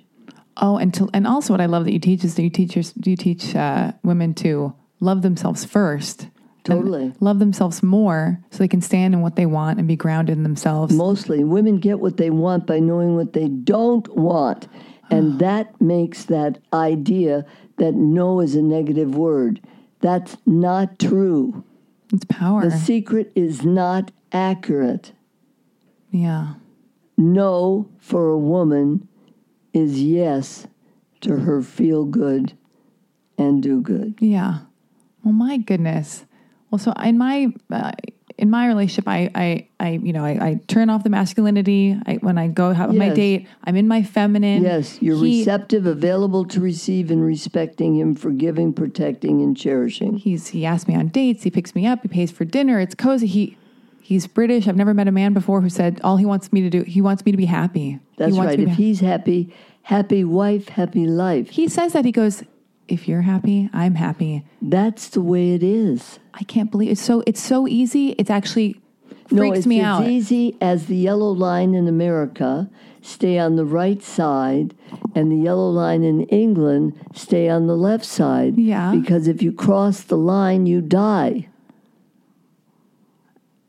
Oh, and to, and also what I love that you teach is that you teach your, you teach uh, women to love themselves first. Totally. love themselves more so they can stand in what they want and be grounded in themselves. Mostly, women get what they want by knowing what they don't want. And that makes that idea that no is a negative word. That's not true. It's power. The secret is not accurate. yeah. No for a woman is yes to her feel good and do good. Yeah. Well, my goodness. Well, so in my uh, in my relationship, I I, I you know I, I turn off the masculinity. I, when I go have my date, I'm in my feminine. Yes, you're He- receptive, available to receive, and respecting him, forgiving, protecting, and cherishing. He's he asks me on dates. He picks me up. He pays for dinner. It's cozy. He he's British. I've never met a man before who said all he wants me to do. He wants me to be happy. That's he wants right. If he's happy, happy wife, happy life. he says that he goes. If you're happy, I'm happy. That's the way it is. I can't believe it's so. It's so easy. It's actually freaks no, it's me as out. easy as the yellow line in America stay on the right side, and the yellow line in England stay on the left side. Yeah. Because if you cross the line, you die.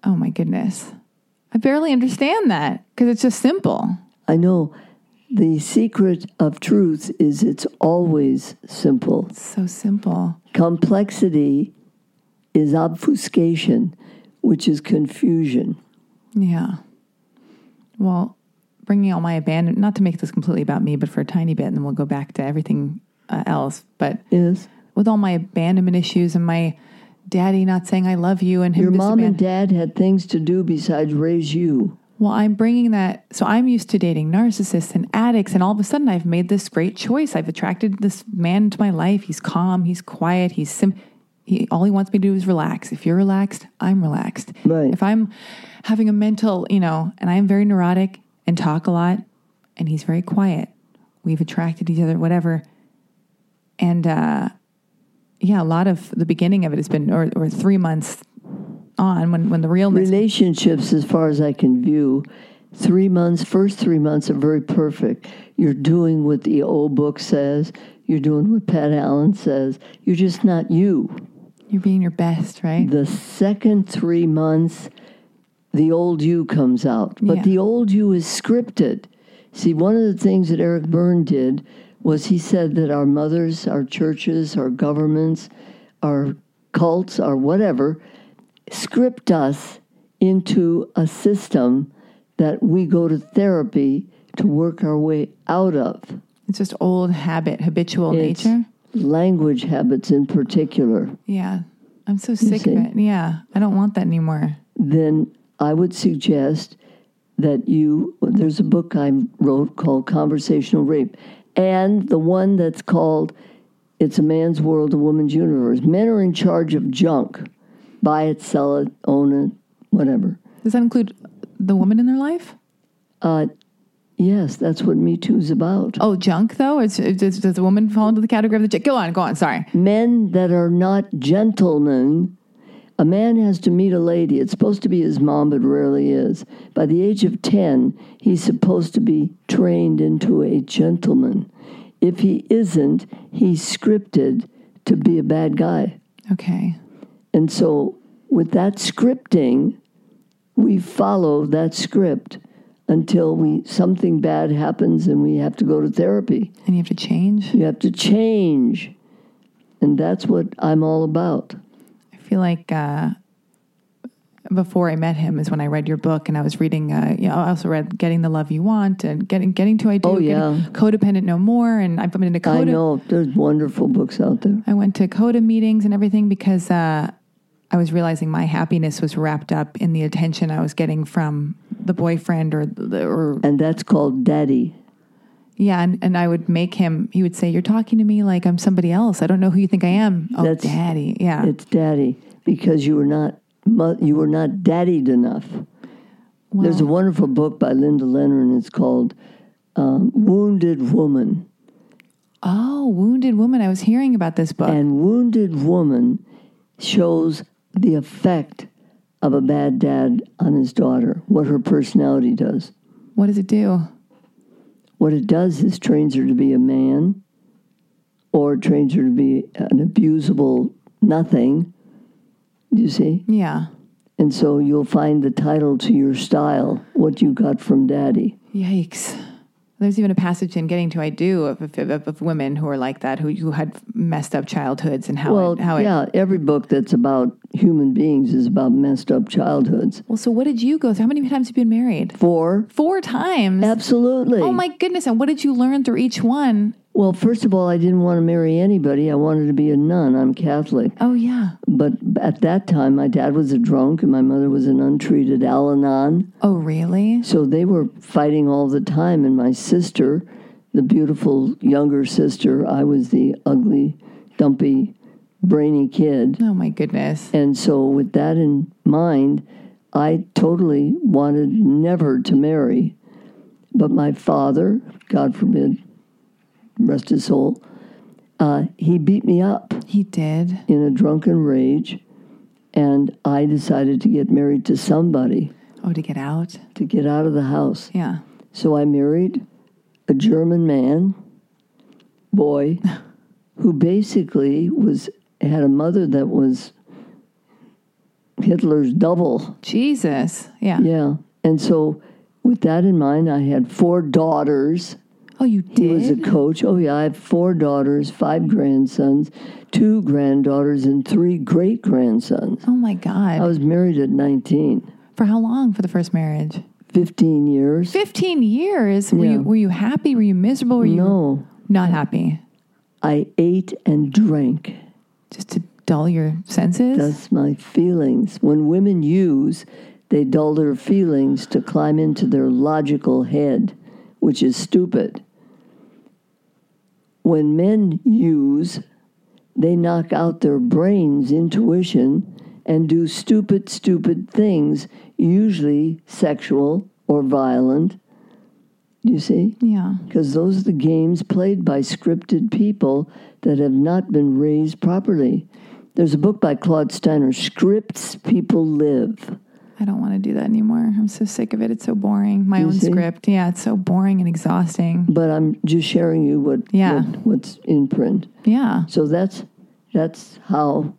Oh my goodness. I barely understand that because it's just simple. I know. The secret of truth is it's always simple. It's so simple. Complexity is obfuscation, which is confusion. Yeah. Well, bringing all my abandon, not to make this completely about me, but for a tiny bit, and then we'll go back to everything uh, else. But Yes. with all my abandonment issues and my daddy not saying I love you and him Your mom and dad had things to do besides raise you. Well, I'm bringing that. So I'm used to dating narcissists and addicts, and all of a sudden I've made this great choice. I've attracted this man into my life. He's calm, he's quiet, he's sim. He, all he wants me to do is relax. If you're relaxed, I'm relaxed. Right. If I'm having a mental, you know, and I'm very neurotic and talk a lot, and he's very quiet, we've attracted each other, whatever. And uh, yeah, a lot of the beginning of it has been, or, or three months on when, when the realness Relationships, as far as I can view, three months, first three months are very perfect. You're doing what the old book says, you're doing what Pat Allen says, you're just not you. You're being your best, right? The second three months, the old you comes out. But Yeah. the old you is scripted. See, one of the things that Eric Berne did was he said that our mothers, our churches, our governments, our cults, our whatever, script us into a system that we go to therapy to work our way out of. It's just old habit, habitual It's- nature. language habits in particular, Yeah. I'm so sick of it. Yeah. I don't want that anymore. then I would suggest that you, there's a book I wrote called Conversational Rape, and the one that's called It's a Man's World, a Woman's Universe. Men are in charge of junk buy it, sell it, own it, whatever. Does that include the woman in their life? Uh, yes, that's what Me Too's about. Oh, junk though? It's, it's, does the woman fall into the category of the junk? Go on, go on. Sorry. men that are not gentlemen. A man has to meet a lady. It's supposed to be his mom, but rarely is. By the age of 10, he's supposed to be trained into a gentleman. If he isn't, he's scripted to be a bad guy. Okay. And so, with that scripting, we follow that script until we something bad happens and we have to go to therapy. And you have to change. You have to change. And that's what I'm all about. I feel like uh, before I met him is when I read your book, and I was reading. Uh, you know, I also read "Getting the Love You Want" and "Getting Getting to I Do." Oh, yeah. Codependent No More, and I've been into I know there's wonderful books out there. I went to Coda meetings and everything because uh, I was realizing my happiness was wrapped up in the attention I was getting from the boyfriend or the, or And that's called daddy. yeah, and, and I would make him. He would say, "You're talking to me like I'm somebody else. I don't know who you think I am." Oh, That's- daddy. Yeah. It's daddy because you were not you were not daddied enough. There's a wonderful book by Linda Leonard, and it's called um, Wounded Woman. oh, wounded woman. I was hearing about this book. And Wounded Woman shows the effect of a bad dad on his daughter, what her personality does. what does it do? What it does is trains her to be a man or trains her to be an abusable nothing. Do you see? Yeah. And so you'll find the title to your style, what you got from daddy. Yikes. There's even a passage in Getting to I Do of, of, of, women who are like that, who, who had messed up childhoods and how Well, it, how it. yeah, every book that's about human beings is about messed up childhoods. Well, so what did you go through? How many times have you been married? Four, Four times. absolutely. Oh my goodness. And what did you learn through each one? Well, first of all, I didn't want to marry anybody. I wanted to be a nun. I'm Catholic. Oh, yeah. But at that time, my dad was a drunk and my mother was an untreated Al Anon. Oh, really? So they were fighting all the time. And my sister, the beautiful younger sister, I was the ugly, dumpy, brainy kid. Oh, my goodness. And so, with that in mind, I totally wanted never to marry. But my father, God forbid, rest his soul, uh, he beat me up He did. in a drunken rage. And I decided to get married to somebody Oh, to get out? to get out of the house. Yeah. So I married a German man, boy, who basically was had a mother that was Hitler's double. Jesus. Yeah. Yeah. And so with that in mind, I had four daughters. Oh, you did? He was a coach. Oh yeah, I have four daughters, five grandsons, two granddaughters, and three great grandsons. oh, my God. I was married at 19, For how long for the first marriage? 15 years. 15 years? Were, Yeah. you, were you happy? Were you miserable? Were you No, not happy? I ate and drank. Just to dull your senses? That's my feelings. When women use, they dull their feelings to climb into their logical head, which is stupid. When men use, they knock out their brain's intuition and do stupid, stupid things, usually sexual or violent. You see? yeah. Because those are the games played by scripted people that have not been raised properly. There's a book by Claude Steiner, Scripts People Live. I don't want to do that anymore. I'm so sick of it. It's so boring. My You own see? script. Yeah, it's so boring and exhausting. But I'm just sharing you what, Yeah. what what's in print. Yeah. So that's that's how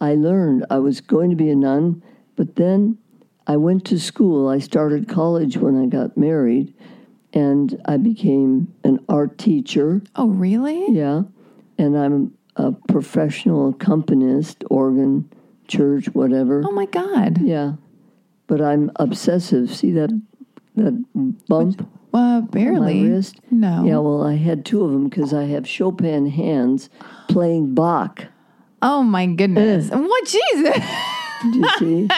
I learned. I was going to be a nun, but then I went to school. I started college when I got married, and I became an art teacher. Oh, really? Yeah, and I'm a professional accompanist, organ, church, whatever. Oh, my God. Yeah, but I'm obsessive. See that that bump? Uh, barely. My wrist? No. Yeah, well, I had two of them because I have Chopin hands playing Bach. Oh my goodness. What Jesus? Do you see?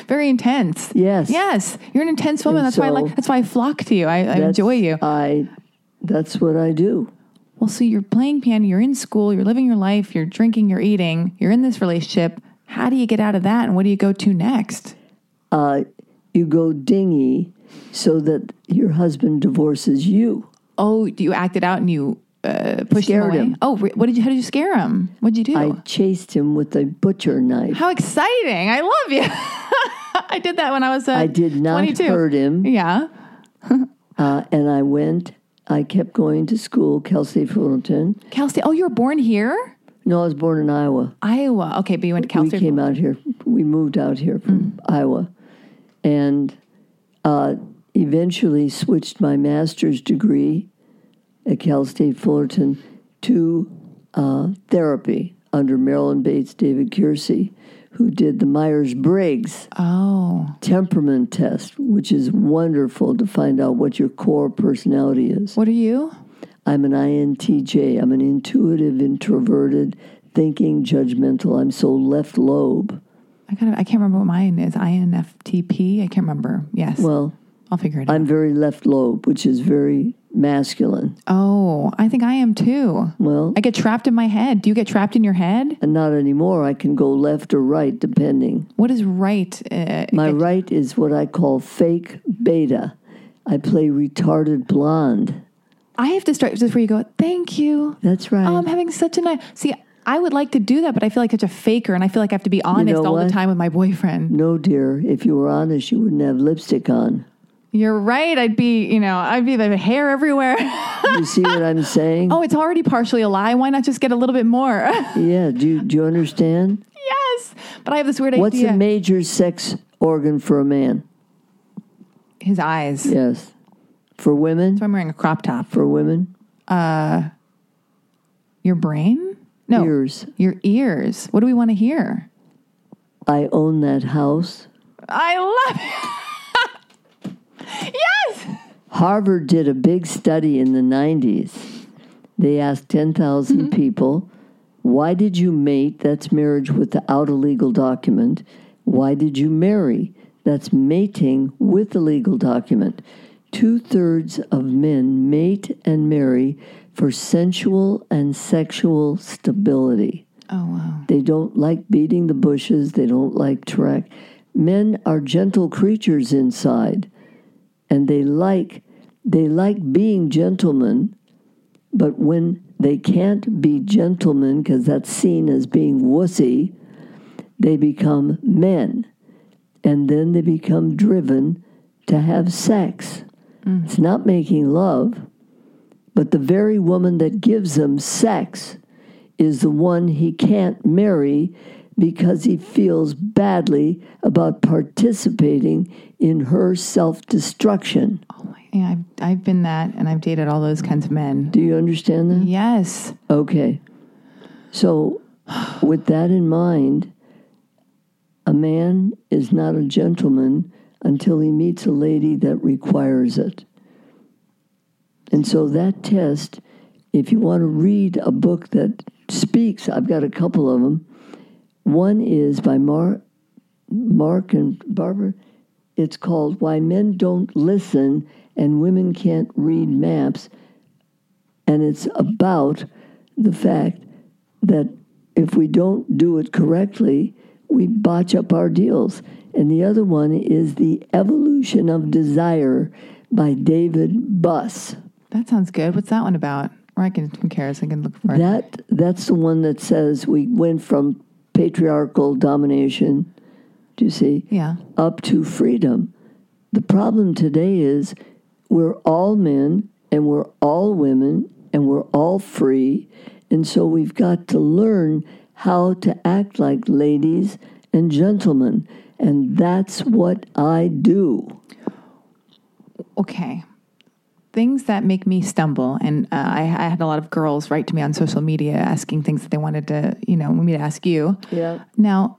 Very intense. Yes. Yes. You're an intense woman. And that's why I like that's why I flock to you. I, I enjoy you. I. That's what I do. Well, so you're playing piano, you're in school, you're living your life, you're drinking, you're eating, you're in this relationship. How do you get out of that and what do you go to next? Uh, you go dingy so that your husband divorces you. Oh, do you act it out and you uh, push him away? him. Oh, what did you? How did you scare him? What did you do? I chased him with a butcher knife. How exciting! I love you. I did that when I was. Uh, I did not 22. hurt him, Yeah. uh, and I went. I kept going to school, Cal State Fullerton. Kelsey, Oh, you were born here, No, I was born in Iowa. Iowa. Okay, but you went to Cal we came out here. We moved out here from Iowa, and uh, eventually switched my master's degree at Cal State Fullerton to uh, therapy under Marilyn Bates, David Keirsey, who did the Myers Briggs Oh, temperament test, which is wonderful to find out what your core personality is. what are you? I'm an INTJ. I'm an intuitive, introverted, thinking, judgmental. I'm so left lobe. I kind of. I can't remember what mine is. INFTP. I can't remember. Yes. Well, I'll figure it out. I'm very left lobe, which is very masculine. Oh, I think I am too. Well, I get trapped in my head. Do you get trapped in your head? and not anymore. I can go left or right, depending. What is right? Uh, My right is what I call fake beta. I play retarded blonde. I have to start just where you go. Thank you. That's right. Oh, I'm having such a nice. See, I would like to do that, but I feel like such a faker, and I feel like I have to be honest all the time with my boyfriend. no, dear. If you were honest, you wouldn't have lipstick on. You're right. I'd be, you know, I'd be like hair everywhere. You see what I'm saying? oh, it's already partially a lie. Why not just get a little bit more? Yeah. Do you, do you understand? yes, but I have this weird What's idea. What's a major sex organ for a man? His eyes. Yes. For women? So I'm wearing a crop top. For women? Uh, Your brain? No. Ears. Your ears. What do we want to hear? I own that house. I love it. yes. Harvard did a big study in the 90s. They asked 10,000 Mm-hmm. people, why did you mate? That's marriage without a legal document. Why did you marry? That's mating with a legal document. Two thirds of men mate and marry for sensual and sexual stability. Oh wow. They don't like beating the bushes. They don't like track. Men are gentle creatures inside, and they like they like being gentlemen. But when they can't be gentlemen because that's seen as being wussy, they become men, and then they become driven to have sex. It's not making love, but the very woman that gives him sex is the one he can't marry because he feels badly about participating in her self destruction. Oh my. Yeah, I've I've been that, and I've dated all those kinds of men. Do you understand that? Yes. Okay. So, with that in mind, a man is not a gentleman until he meets a lady that requires it. And so, that test, if you want to read a book that speaks, I've got a couple of them. One is by Mark, Mark and Barbara. It's called Why Men Don't Listen and Women Can't Read Maps. And it's about the fact that if we don't do it correctly, we botch up our deals. And the other one is The Evolution of Desire by David Buss. That sounds good. What's that one about? Or I can who cares? I can look for it. That that's the one that says we went from patriarchal domination, do you see, Yeah. up to freedom. The problem today is we're all men and we're all women and we're all free. And so we've got to learn how to act like ladies and gentlemen. And that's what I do. Okay. Things that make me stumble, and uh, I, I had a lot of girls write to me on social media asking things that they wanted to, you know, want me to ask you. Yeah. Now,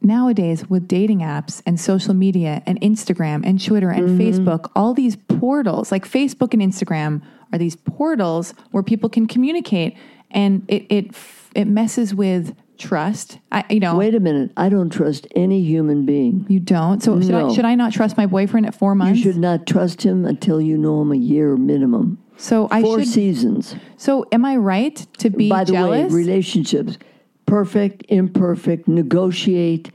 nowadays with dating apps and social media and Instagram and Twitter and Facebook, all these portals, like Facebook and Instagram are these portals where people can communicate and it it it messes with trust. I you know, Wait a minute. I don't trust any human being. you don't. So should I should I not trust my boyfriend at 4 months? You should not trust him until you know him a year minimum. so I Four should seasons. So am I right to be By the jealous? way, relationships perfect, imperfect, negotiate,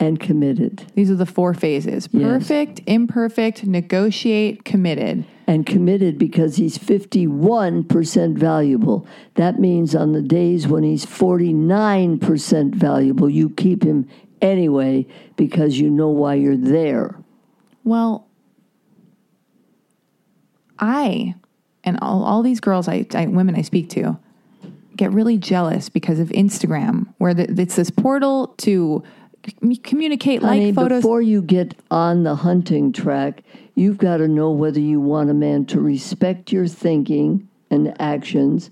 and committed. These are the four phases. Yes. Perfect, imperfect, negotiate, committed. And committed because he's 51% valuable. That means on the days when he's 49% valuable, you keep him anyway because you know why you're there. Well, I and all, all these girls, I, I women I speak to, get really jealous because of Instagram, where the, it's this portal to communicate, Honey, like photos. before you get on the hunting track, you've got to know whether you want a man to respect your thinking and actions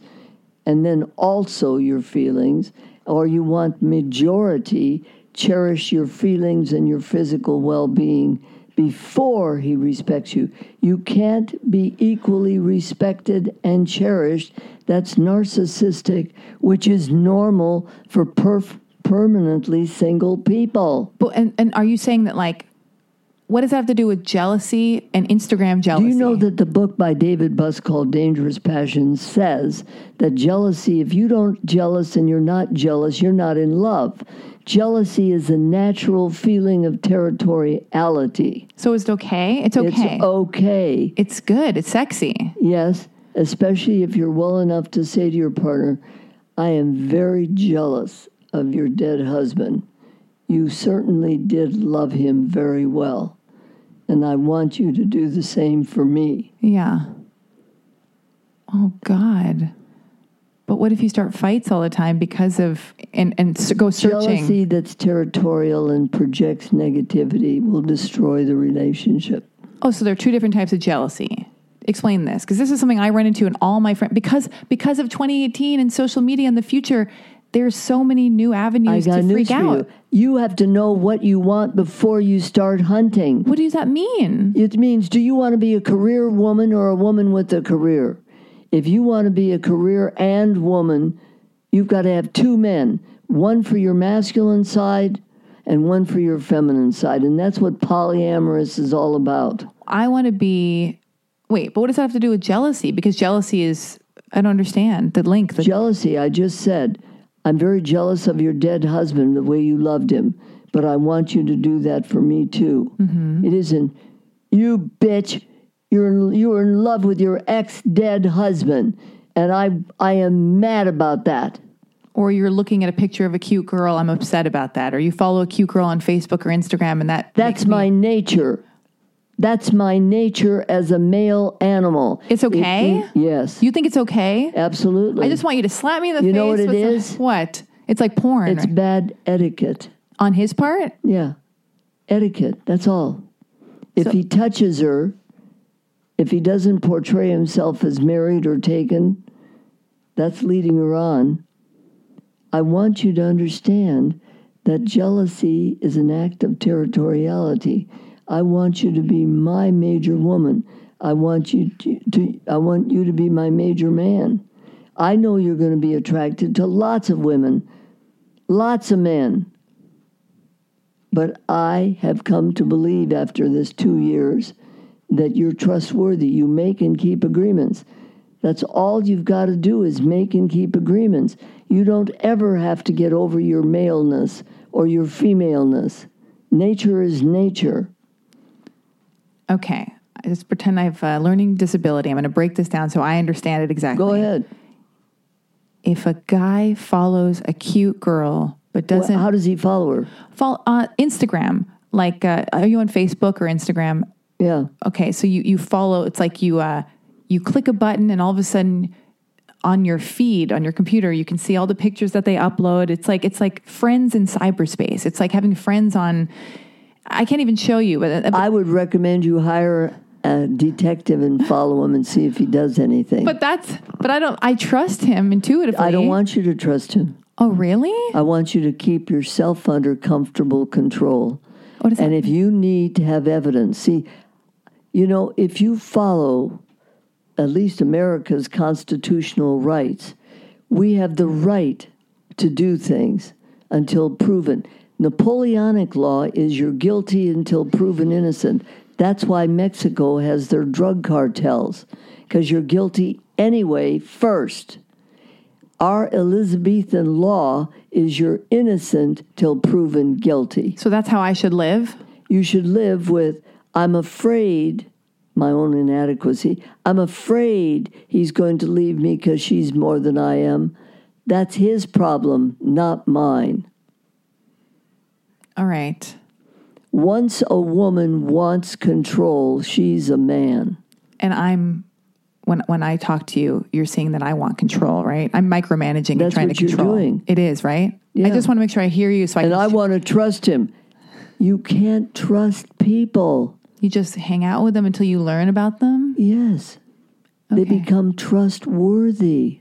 and then also your feelings, or you want majority cherish your feelings and your physical well being before he respects you. You can't be equally respected and cherished. That's narcissistic, which is normal for perf- permanently single people. But, and, and are you saying that like, what does that have to do with jealousy and Instagram jealousy? Do you know that the book by David Buss called Dangerous Passions says that jealousy, if you don't jealous and you're not jealous, you're not in love. Jealousy is a natural feeling of territoriality. so is it okay? It's okay. It's okay. it's good. It's sexy. Yes, especially if you're well enough to say to your partner, I am very jealous of your dead husband. You certainly did love him very well. And I want you to do the same for me. Yeah. Oh God. But what if you start fights all the time because of and and go searching? Jealousy that's territorial and projects negativity will destroy the relationship. Oh, so there are two different types of jealousy. Explain this because this is something I run into in all my friends because because of 2018 and social media and the future. There's so many new avenues to freak out. you. You have to know what you want before you start hunting. What does that mean? It means do you want to be a career woman or a woman with a career? If you want to be a career and woman, you've got to have two men one for your masculine side and one for your feminine side. And that's what polyamorous is all about. I want to be. Wait, but what does that have to do with jealousy? Because jealousy is. I don't understand the link. The, Jealousy, I just said, I'm very jealous of your dead husband, the way you loved him, but I want you to do that for me too. Mm-hmm. It isn't, you bitch, you're in, you're in love with your ex dead husband, and I, I am mad about that. or you're looking at a picture of a cute girl. I'm upset about that. Or you follow a cute girl on Facebook or Instagram, and that That's me- my nature. That's my nature as a male animal. It's okay? It- yes, You think it's okay? absolutely. I just want you to slap me in the You face. know what it is? what? It's like porn it's bad etiquette. on his part. Yeah. Etiquette, that's all. If So- he touches her, if he doesn't portray himself as married or taken, that's leading her on. I want you to understand that jealousy is an act of territoriality. I want you to be my major woman. I want you to, to I want you to be my major man. I know you're going to be attracted to lots of women, lots of men. But I have come to believe after this two years that you're trustworthy. You make and keep agreements. That's all you've got to do is make and keep agreements. You don't ever have to get over your maleness or your femaleness. Nature is nature. Okay. I just pretend I have a learning disability. I'm going to break this down so I understand it exactly. Go ahead. If a guy follows a cute girl but doesn't how does he follow her? follow uh, Instagram, like uh, are you on Facebook or Instagram? Yeah. Okay, so you you follow. It's like you uh, you click a button, and all of a sudden, on your feed on your computer, you can see all the pictures that they upload. It's like it's like friends in cyberspace. It's like having friends on. I can't even show you, uh, but I would recommend you hire a detective and follow him and see if he does anything. but that's but I don't. I trust him intuitively. I don't want you to trust him. Oh, really? I want you to keep yourself under comfortable control. What is And that? if you need to have evidence, see, you know, if you follow at least America's constitutional rights, we have the right to do things until proven. Napoleonic law is you're guilty until proven innocent. That's why Mexico has their drug cartels, because you're guilty anyway first. Our Elizabethan law is you're innocent till proven guilty So that's how I should live? you should live with I'm afraid, my own inadequacy. I'm afraid he's going to leave me because she's more than I am. That's his problem, not mine. All right. Once a woman wants control, she's a man. And I'm when when I talk to you, you're saying that I want control, right? I'm micromanaging and That's trying what to you're control. doing. It is, right? I just want to make sure I hear you so I And I want to trust him. You can't trust people. you just hang out with them until you learn about them. Yes. They become trustworthy.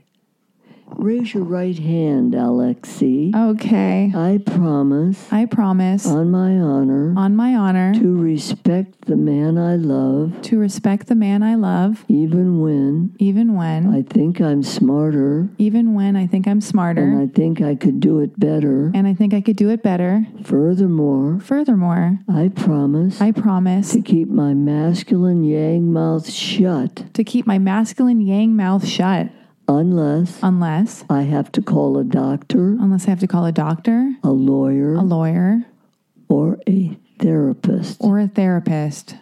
Raise your right hand, Alexi. Okay. I promise, I promise on my honor, on my honor to respect the man I love, to respect the man I love even when even when I think I'm smarter even when I think I'm smarter. and I think I could do it better. and I think I could do it better. Furthermore, Furthermore, I promise I promise to keep my masculine yang mouth shut to keep my masculine yang mouth shut unless unless I have to call a doctor, unless I have to call a doctor, a lawyer, a lawyer, or a therapist. or a therapist.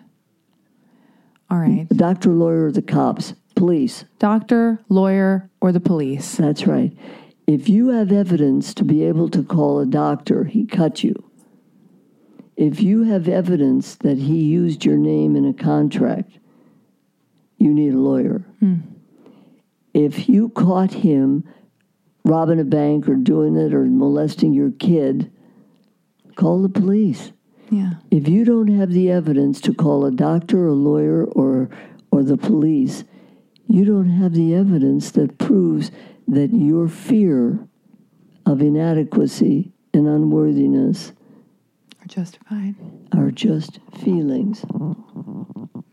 All right. A doctor, lawyer, or the cops, police. Doctor, lawyer, or the police. That's right. If you have evidence to be able to call a doctor, he cut you. If you have evidence that he used your name in a contract, you need a lawyer. Hmm. If you caught him robbing a bank or doing it or molesting your kid, call the police. Yeah. If you don't have the evidence to call a doctor, a lawyer, or or the police, you don't have the evidence that proves that your fear of inadequacy and unworthiness Are justified. are just feelings.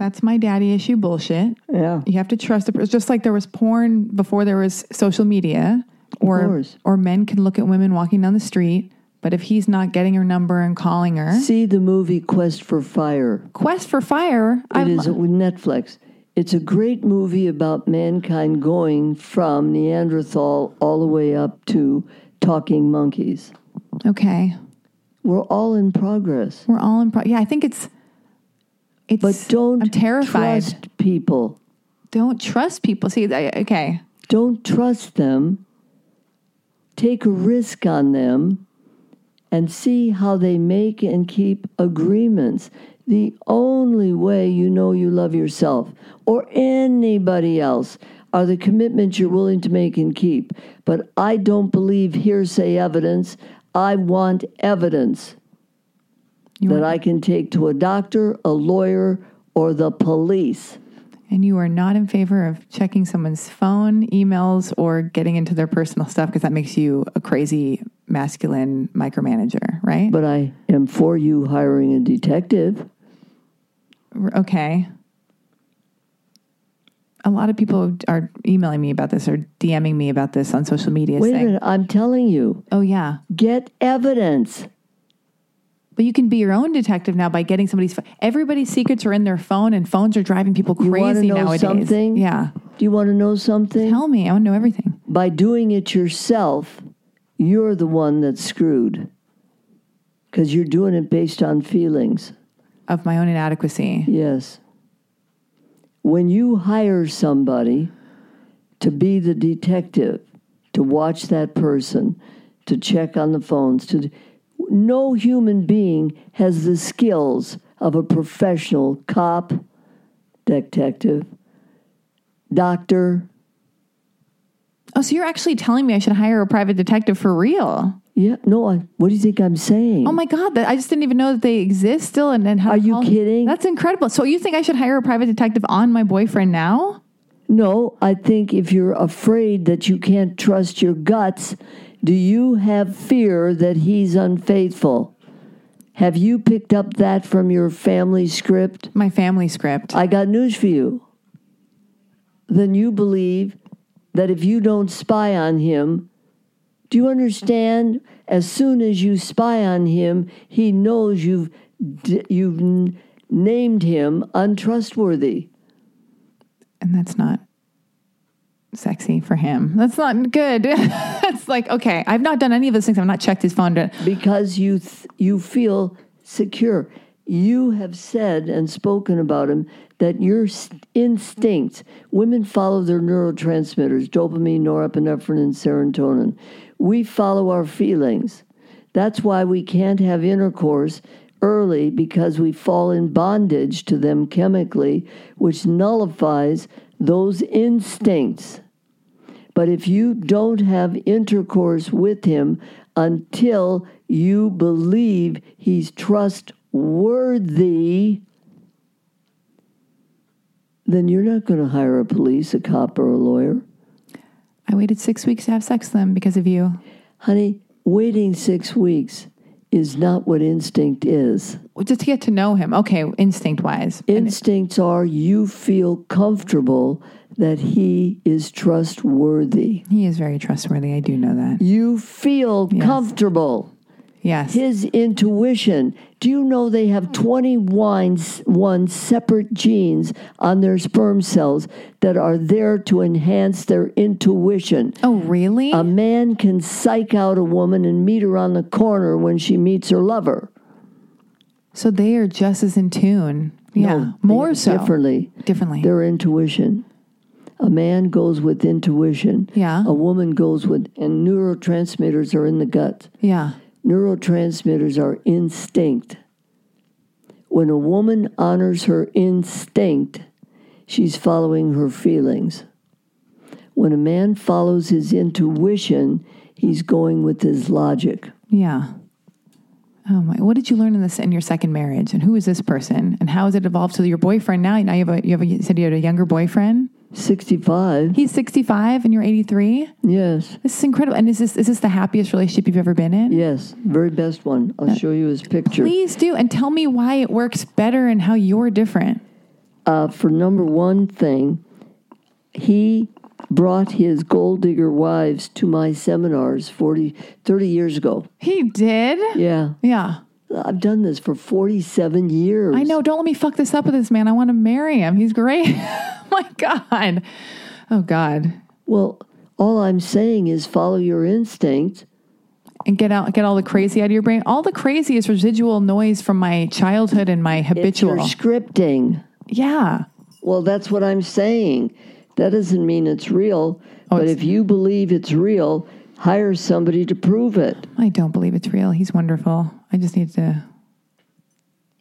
That's my daddy issue bullshit. Yeah. You have to trust the person. Just like there was porn before there was social media, or or men can look at women walking down the street. But if he's not getting her number and calling her, See the movie Quest for Fire. Quest for Fire. It is with Netflix. It's a great movie about mankind going from Neanderthal all the way up to talking monkeys. okay. We're all in progress. We're all in. Pro- yeah, I think it's. It's. But don't I'm terrified. trust people. Don't trust people. See, I, okay. Don't trust them. Take a risk on them and see how they make and keep agreements. The only way you know you love yourself or anybody else are the commitments you're willing to make and keep. But I don't believe hearsay evidence. I want evidence that I can take to a doctor, a lawyer, or the police. and you are not in favor of checking someone's phone, emails, or getting into their personal stuff because that makes you a crazy masculine micromanager, right? But I am for you hiring a detective. Okay. A lot of people are emailing me about this or DMing me about this on social media Wait a minute, I'm telling you, "Oh yeah, get evidence. But you can be your own detective now by getting somebody's. Pho- Everybody's secrets are in their phone, and phones are driving people You crazy know nowadays. something? Yeah, Do you want to know something? tell me. I want to know everything. By doing it yourself, you're the one that's screwed. Because you're doing it based on feelings. Of my own inadequacy. Yes. When you hire somebody to be the detective, to watch that person, to check on the phones, to no human being has the skills of a professional cop, detective, doctor. Oh, so you're actually telling me I should hire a private detective for real? Yeah, no, I, what do you think I'm saying? Oh my God, that, I just didn't even know that they exist still. And, and how Are you call- kidding? That's incredible. So you think I should hire a private detective on my boyfriend now? No, I think if you're afraid that you can't trust your guts, do you have fear that he's unfaithful? Have you picked up that from your family script? My family script. I got news for you. Then you believe that if you don't spy on him, do you understand? As soon as you spy on him, he knows you've you've n- named him untrustworthy. and that's not sexy for him. That's not good. it's like, okay, I've not done any of those things. I've not checked his phone. Because you th- you feel secure. You have said and spoken about him that your instincts. Women follow their neurotransmitters: dopamine, norepinephrine, and serotonin. We follow our feelings. That's why we can't have intercourse early because we fall in bondage to them chemically, which nullifies those instincts. But if you don't have intercourse with him until you believe he's trustworthy, then you're not going to hire a police, a cop, or a lawyer. I waited six weeks to have sex with him because of you. Honey, waiting six weeks is not what instinct is. Just to get to know him. Okay, instinct wise. Instincts are you feel comfortable that he is trustworthy. He is very trustworthy. I do know that. You feel comfortable. Yes. His intuition. Do you know they have hmm. 21 one separate genes on their sperm cells that are there to enhance their intuition? oh, really? A man can psych out a woman and meet her on the corner when she meets her lover. so they are just as in tune. Yeah. No, More so. Differently. Differently. Their intuition. A man goes with intuition. Yeah. A woman goes with, and neurotransmitters are in the gut. yeah. Neurotransmitters are instinct. When a woman honors her instinct, she's following her feelings. When a man follows his intuition, he's going with his logic. Yeah. Oh my! What did you learn in this in your second marriage? And who is this person? And how has it evolved to your boyfriend now? Now you have a you have a, you said you had a younger boyfriend. 65, He's sixty five and you're eighty three. yes, This is incredible. And is this is this the happiest relationship you've ever been in? yes, very best one. I'll show you his picture. Please do, and tell me why it works better and how you're different. Uh, for number one thing, he brought his gold digger wives to my seminars 40, 30 years ago. He did. Yeah. Yeah. I've done this for 47 years. I know. Don't let me fuck this up with this man. I want to marry him. He's great. Oh my God. Oh God. Well, all I'm saying is follow your instinct. And get out, get all the crazy out of your brain. All the crazy is residual noise from my childhood and my habitual. your scripting. yeah. Well, that's what I'm saying. That doesn't mean it's real. Oh, but it's- if you believe it's real, hire somebody to prove it. I don't believe it's real. He's wonderful. I just need to.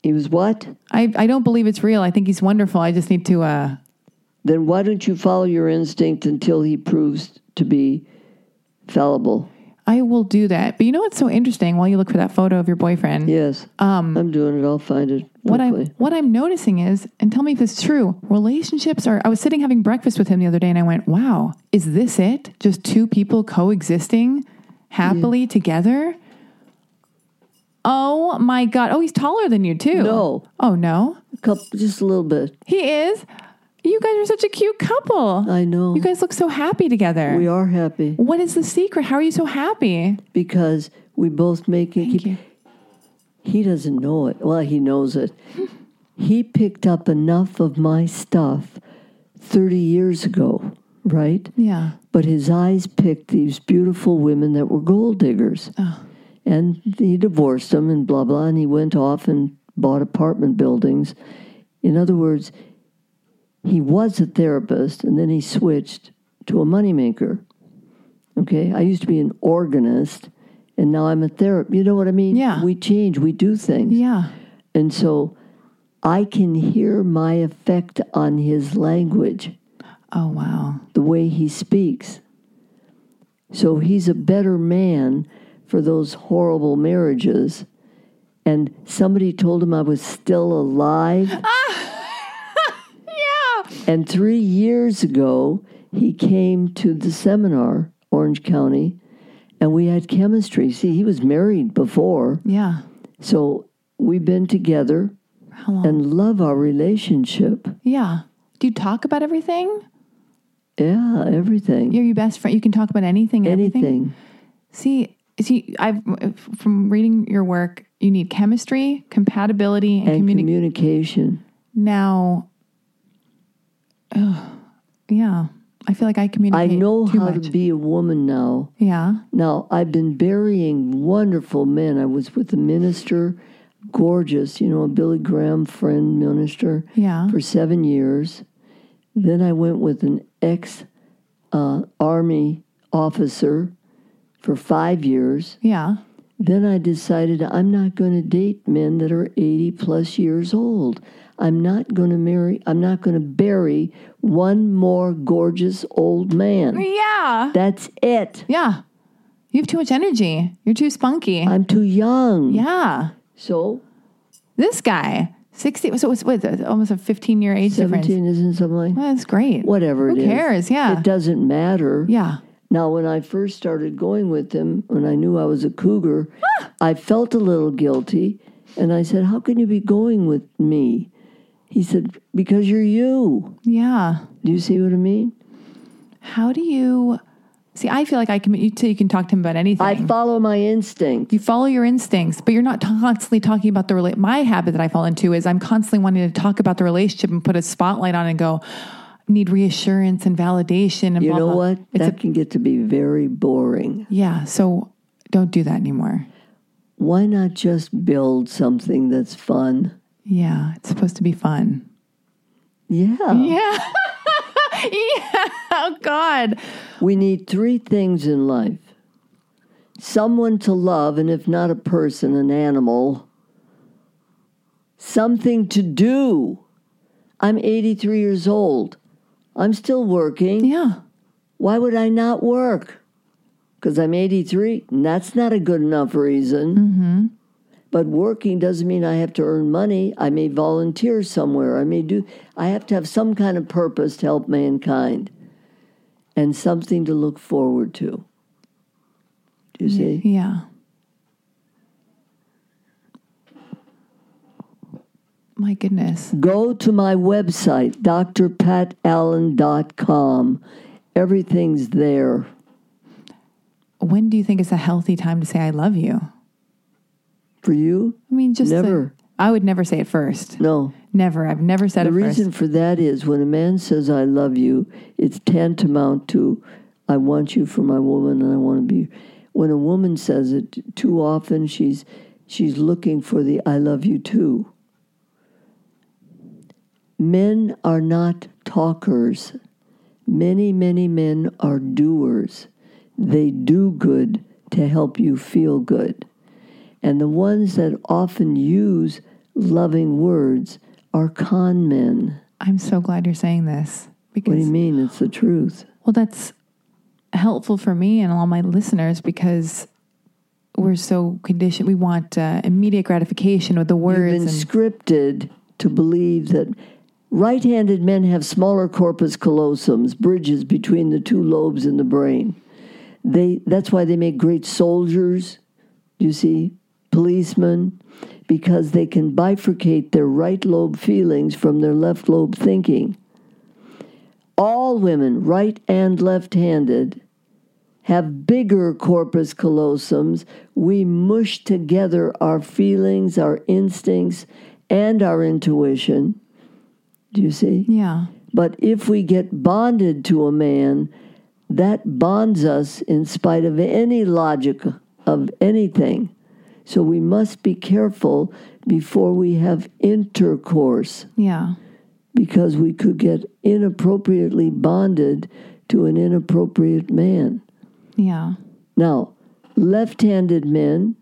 He was what? I, I don't believe it's real. I think he's wonderful. I just need to. uh Then why don't you follow your instinct until he proves to be fallible? I will do that. But you know what's so interesting? While you look for that photo of your boyfriend, Yes. Um, I'm doing it. I'll find it. what I'm what I'm noticing is, and tell me if it's true. Relationships are. I was sitting having breakfast with him the other day, and I went, "Wow, is this it? Just two people coexisting happily together?" Oh my god! Oh, he's taller than you too. No. Oh no, A couple, just a little bit. he is. You guys are such a cute couple. I know. You guys look so happy together. we are happy What is the secret? How are you so happy? because we both make it. Thank you. He doesn't know it. Well, he knows it. he picked up enough of my stuff 30 years ago, right? Yeah. But his eyes picked these beautiful women that were gold diggers. Oh. And he divorced them and blah, blah, and he went off and bought apartment buildings. In other words, he was a therapist and then he switched to a moneymaker. Okay? I used to be an organist and now I'm a therapist. You know what I mean? Yeah. We change, we do things. Yeah. And so I can hear my effect on his language, Oh wow. the way he speaks. So he's a better man for those horrible marriages. And somebody told him I was still alive. Yeah. And three years ago, he came to the seminar, Orange County, and we had chemistry. See, he was married before, Yeah. so we've been together How long? and love our relationship. yeah. Do you talk about everything? Yeah, everything. You're your best friend. You can talk about anything. and everything? Anything. See, see, I've from reading your work, you need chemistry, compatibility, and, And communication. communication. now, oh, yeah, I feel like I communicate. I know too how much. to be a woman now. Yeah, Now, I've been burying wonderful men. I was with a minister, gorgeous, you know, a Billy Graham friend minister yeah, for seven years. Then I went with an ex uh, Army officer for five years. yeah. Then I decided I'm not going to date men that are 80 plus years old. I'm not going to marry, I'm not going to bury one more gorgeous old man. Yeah, That's it. yeah. You have too much energy. You're too spunky. I'm too young. yeah, So this guy, sixty. So it's what? Almost a fifteen year age difference. 17 isn't something like Well, that's great. whatever Who it is. cares? Yeah, It doesn't matter. yeah. Now, when I first started going with him, when I knew I was a cougar, ah! I felt a little guilty. And I said, How can you be going with me? He said, Because you're you. Yeah. Do you see what I mean? How do you see? I feel like I can. You, you can talk to him about anything. I follow my instinct. you follow your instincts, but you're not constantly talking about the rela- My habit that I fall into is I'm constantly wanting to talk about the relationship and put a spotlight on and go, need reassurance and validation and You blah, know blah. what? It's that a, can get to be very boring. yeah. So don't do that anymore. Why not just build something that's fun? Yeah, it's supposed to be fun. Yeah. Yeah. yeah. Oh God. We need three things in life someone to love, and if not a person, an animal. Something to do. I'm 83 years old. I'm still working. Yeah. Why would I not work? Because I'm 83? And that's not a good enough reason. Mm-hmm. But working doesn't mean I have to earn money. I may volunteer somewhere. I may do, I have to have some kind of purpose to help mankind and something to look forward to. Do you see? Yeah. My goodness. Go to my website, drpatallen.com. Everything's there. When do you think is a healthy time to say I love you? For you? I mean, just the- Never. I would never say it first. No. Never. I've never said The it The reason first. for that is when a man says, I love you, it's tantamount to, I want you for my woman and I want to be. When a woman says it too often, she's, she's looking for the I love you too. Men are not talkers. Many, many men are doers. They do good to help you feel good. And the ones that often use loving words are con men. I'm so glad you're saying this What do you mean? It's the truth. well, that's helpful for me and all my listeners because we're so conditioned. We want uh, immediate gratification with the You've words. been and, scripted to believe that right handed men have smaller corpus callosums, bridges between the two lobes in the brain. They, that's why they make great soldiers, you see, policemen, because they can bifurcate their right lobe feelings from their left lobe thinking. All women, right and left handed, have bigger corpus callosums. We mush together our feelings, our instincts, and our intuition. Do you see? yeah. But if we get bonded to a man, that bonds us in spite of any logic of anything. So we must be careful before we have intercourse Yeah. because we could get inappropriately bonded to an inappropriate man. Yeah. Now, left handed men,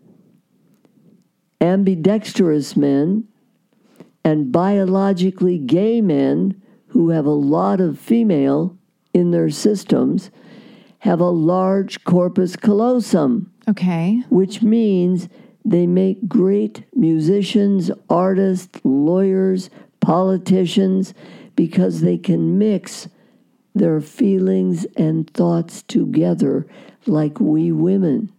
ambidextrous men, and biologically gay men who have a lot of female in their systems have a large corpus callosum, Okay. which means they make great musicians, artists, lawyers, politicians, because they can mix their feelings and thoughts together like we women.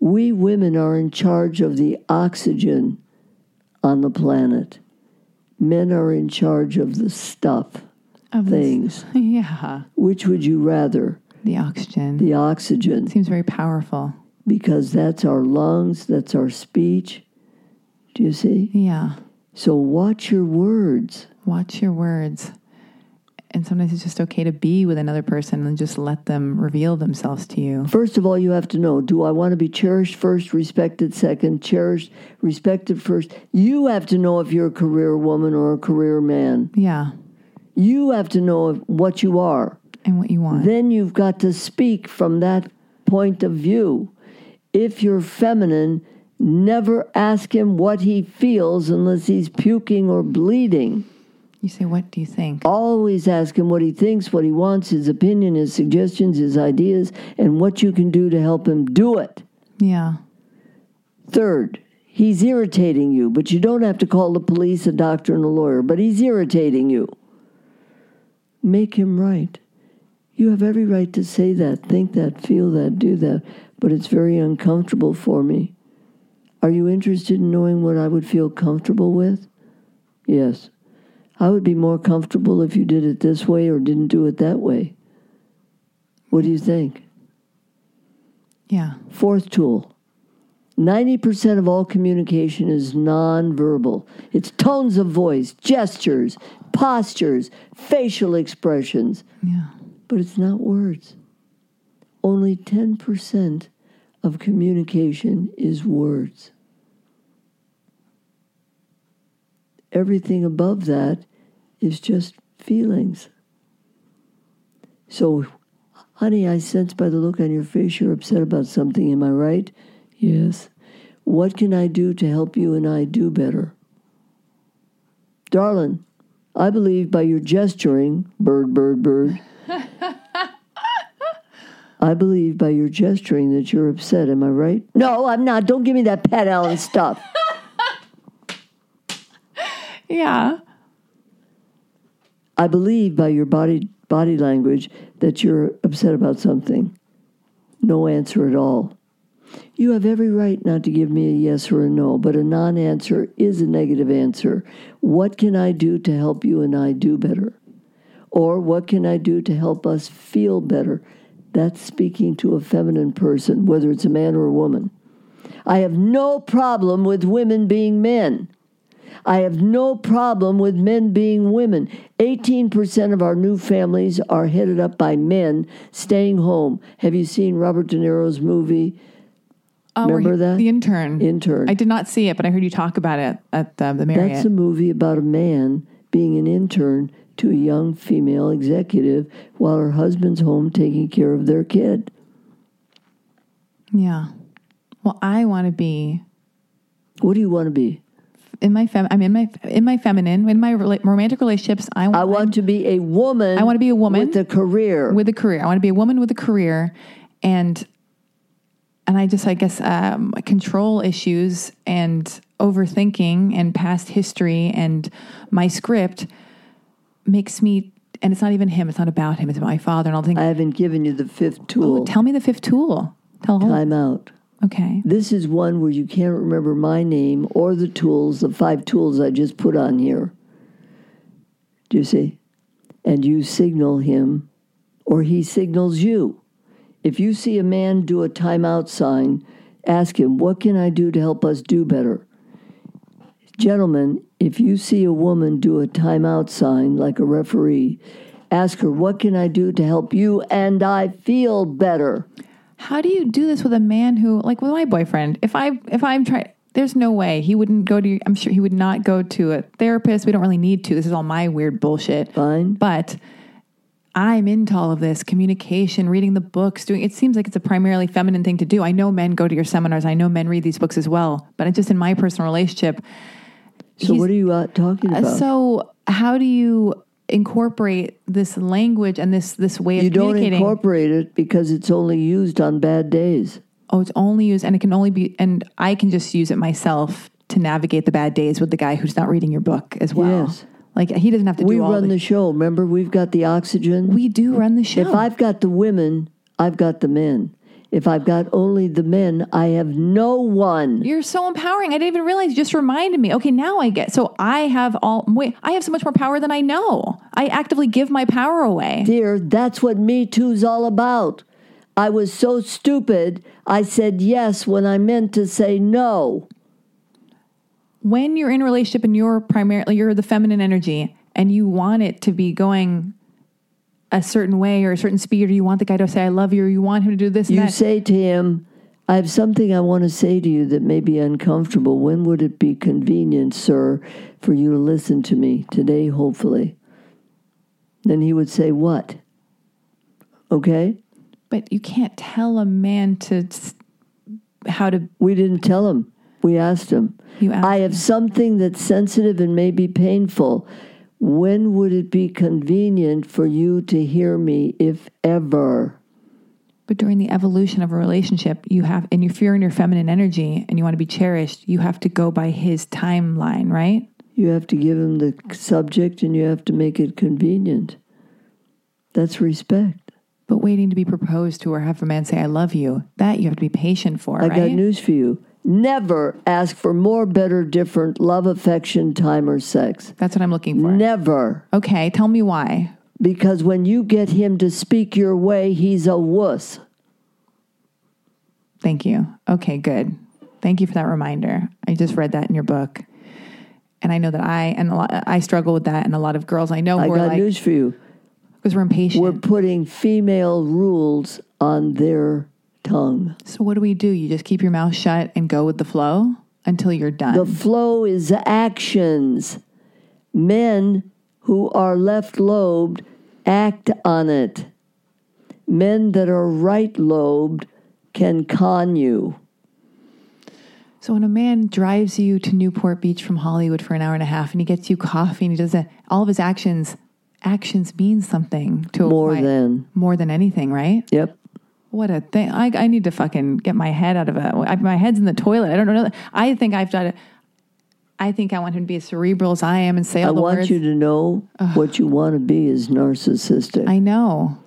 We women are in charge of the oxygen on the planet. Men are in charge of the stuff, Of this- things. Yeah. Which would you rather? The oxygen. The oxygen, Seems very powerful. Because that's our lungs, that's our speech. Do you see? Yeah. So watch your words. Watch your words. And sometimes it's just okay to be with another person and just let them reveal themselves to you. First of all, you have to know do I want to be cherished first, respected second, cherished, respected first? You have to know if you're a career woman or a career man. Yeah. You have to know if, what you are. And what you want. Then you've got to speak from that point of view. If you're feminine, never ask him what he feels unless he's puking or bleeding. You say, What do you think? Always ask him what he thinks, what he wants, his opinion, his suggestions, his ideas, and what you can do to help him do it. Yeah. Third, he's irritating you, but you don't have to call the police, a doctor, and a lawyer, but he's irritating you. Make him right. You have every right to say that, think that, feel that, do that, but it's very uncomfortable for me. Are you interested in knowing what I would feel comfortable with? Yes. I would be more comfortable if you did it this way or didn't do it that way. What do you think? Yeah. Fourth tool 90% of all communication is nonverbal. It's tones of voice, gestures, postures, facial expressions, Yeah. but it's not words. Only 10% of communication is words. Everything above that is just feelings. So, honey, I sense by the look on your face you're upset about something. Am I right? Yes. What can I do to help you and I do better? Darling, I believe by your gesturing, bird, bird, bird, I believe by your gesturing that you're upset. Am I right? No, I'm not. Don't give me that Pat Allen stuff. Yeah. I believe by your body body language that you're upset about something. No answer at all. You have every right not to give me a yes or a no, but a non answer is a negative answer. What can I do to help you and I do better? Or what can I do to help us feel better? That's speaking to a feminine person, whether it's a man or a woman. I have no problem with women being men. I have no problem with men being women. 18% of our new families are headed up by men staying home. Have you seen Robert De Niro's movie, oh, where Remember that? The intern. Intern? I did not see it, but I heard you talk about it at the, the Marriott. That's a movie about a man being an intern to a young female executive while her husband's home taking care of their kid. yeah. Well, I want to be What do you want to be? in my fem. I'm in my in my feminine in my rela- romantic relationships. I want I want to be a woman. I want to be a woman with a career. with a career. I want to be a woman with a career, and and I just I guess um, control issues and overthinking and past history and my script makes me. And it's not even him. It's not about him. It's about my father. And I'll think, I haven't given you the fifth tool. tell me the fifth tool. Tell Time out. Okay. This is one where you can't remember my name or the tools, the five tools I just put on here. Do you see? And you signal him, or he signals you. If you see a man do a timeout sign, ask him, What can I do to help us do better? Gentlemen, if you see a woman do a timeout sign like a referee, ask her, What can I do to help you and I feel better? How do you do this with a man who, like with my boyfriend, if I if I'm trying, there's no way he wouldn't go to. I'm sure he would not go to a therapist. We don't really need to. This is all my weird bullshit. Fine. But I'm into all of this communication, reading the books, doing. It seems like it's a primarily feminine thing to do. I know men go to your seminars. I know men read these books as well. But it's just in my personal relationship. So, what are you uh, talking about? So how do you incorporate this language and this this way of You don't incorporate it because it's only used on bad days. oh, it's only used, and it can only be, and I can just use it myself to navigate the bad days with the guy who's not reading your book as well. Yes. Like he doesn't have to We do all run the, the show. Remember, we've got the oxygen. We do run the show. If I've got the women, I've got the men. If I've got only the men, I have no one. You're so empowering. I didn't even realize. You just reminded me. Okay, now I get. So I have all. Wait, I have so much more power than I know. I actively give my power away. Dear, that's what Me Too's all about. I was so stupid, I said yes when I meant to say no. When you're in a relationship and you're primarily you're the feminine energy and you want it to be going a certain way or a certain speed, or you want the guy to say "I love you," or you want him to do this and You say to him, I have something I want to say to you that may be uncomfortable. When would it be convenient, sir, for you to listen to me? Today, hopefully. Then he would say, What? Okay? but you can't tell a man to how to. We didn't tell him. We asked him. You ask I have something that's sensitive and may be painful. When would it be convenient for you to hear me, if ever? But during the evolution of a relationship, you have, and if you're in your feminine energy and you want to be cherished, you have to go by his timeline, right? You have to give him the subject and you have to make it convenient. That's respect. But waiting to be proposed to or have a man say, I love you, that you have to be patient for, I right? got news for you. Never ask for more, better, different love, affection, time, or sex. That's what I'm looking for. Never. Okay, tell me why. Because when you get him to speak your way, he's a wuss. Thank you. Okay, good. Thank you for that reminder. I just read that in your book. And I know that I and a lot I struggle with that and a lot of girls I know I who are got like news for you. because we're impatient. We're putting female rules on their tongue. so what do we do? You just keep your mouth shut and go with the flow until you're done. The flow is actions. Men who are left lobed act on it. Men that are right lobed can con you. So when a man drives you to Newport Beach from Hollywood for an hour and a half and he gets you coffee and he does that, all of his actions actions mean something to a More than. more than anything, right? Yep. What a thing! I, I need to fucking get my head out of it. My head's in the toilet. I don't know. I think I've done it. I think I want him to be as cerebral as I am and say I all the want words. you to know what you want to be is narcissistic. I know.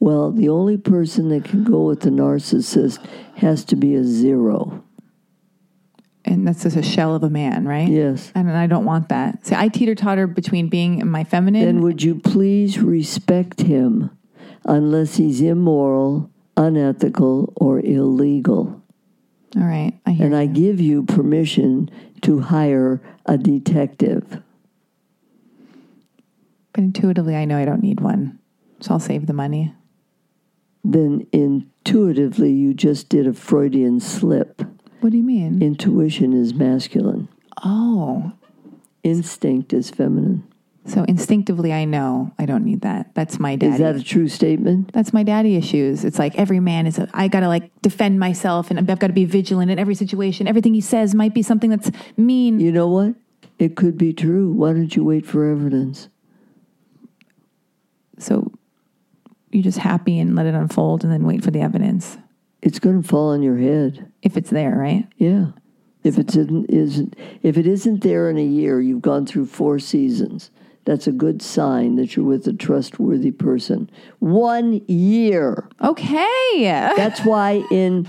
well, the only person that can go with the narcissist has to be a zero. And that's just a shell of a man, right? Yes. And I don't want that. See, I teeter totter between being in my feminine. Then would you please respect him unless he's immoral, unethical, or illegal? all right. I hear And I give you permission to hire a detective. But intuitively, I know I don't need one. So I'll save the money. Then intuitively, you just did a Freudian slip. What do you mean? Intuition is masculine, oh. instinct is feminine. So instinctively, I know I don't need that. That's my daddy. Is that a true statement? That's my daddy issues. It's like every man is, a, I got to like defend myself and I've got to be vigilant in every situation. Everything he says might be something that's mean. You know what? It could be true. Why don't you wait for evidence? So you're just happy and let it unfold and then wait for the evidence It's going to fall on your head. if it's there, right? Yeah. If it's isn't, isn't if it isn't there in a year, you've gone through four seasons. That's a good sign that you're with a trustworthy person. One year. Okay. That's why in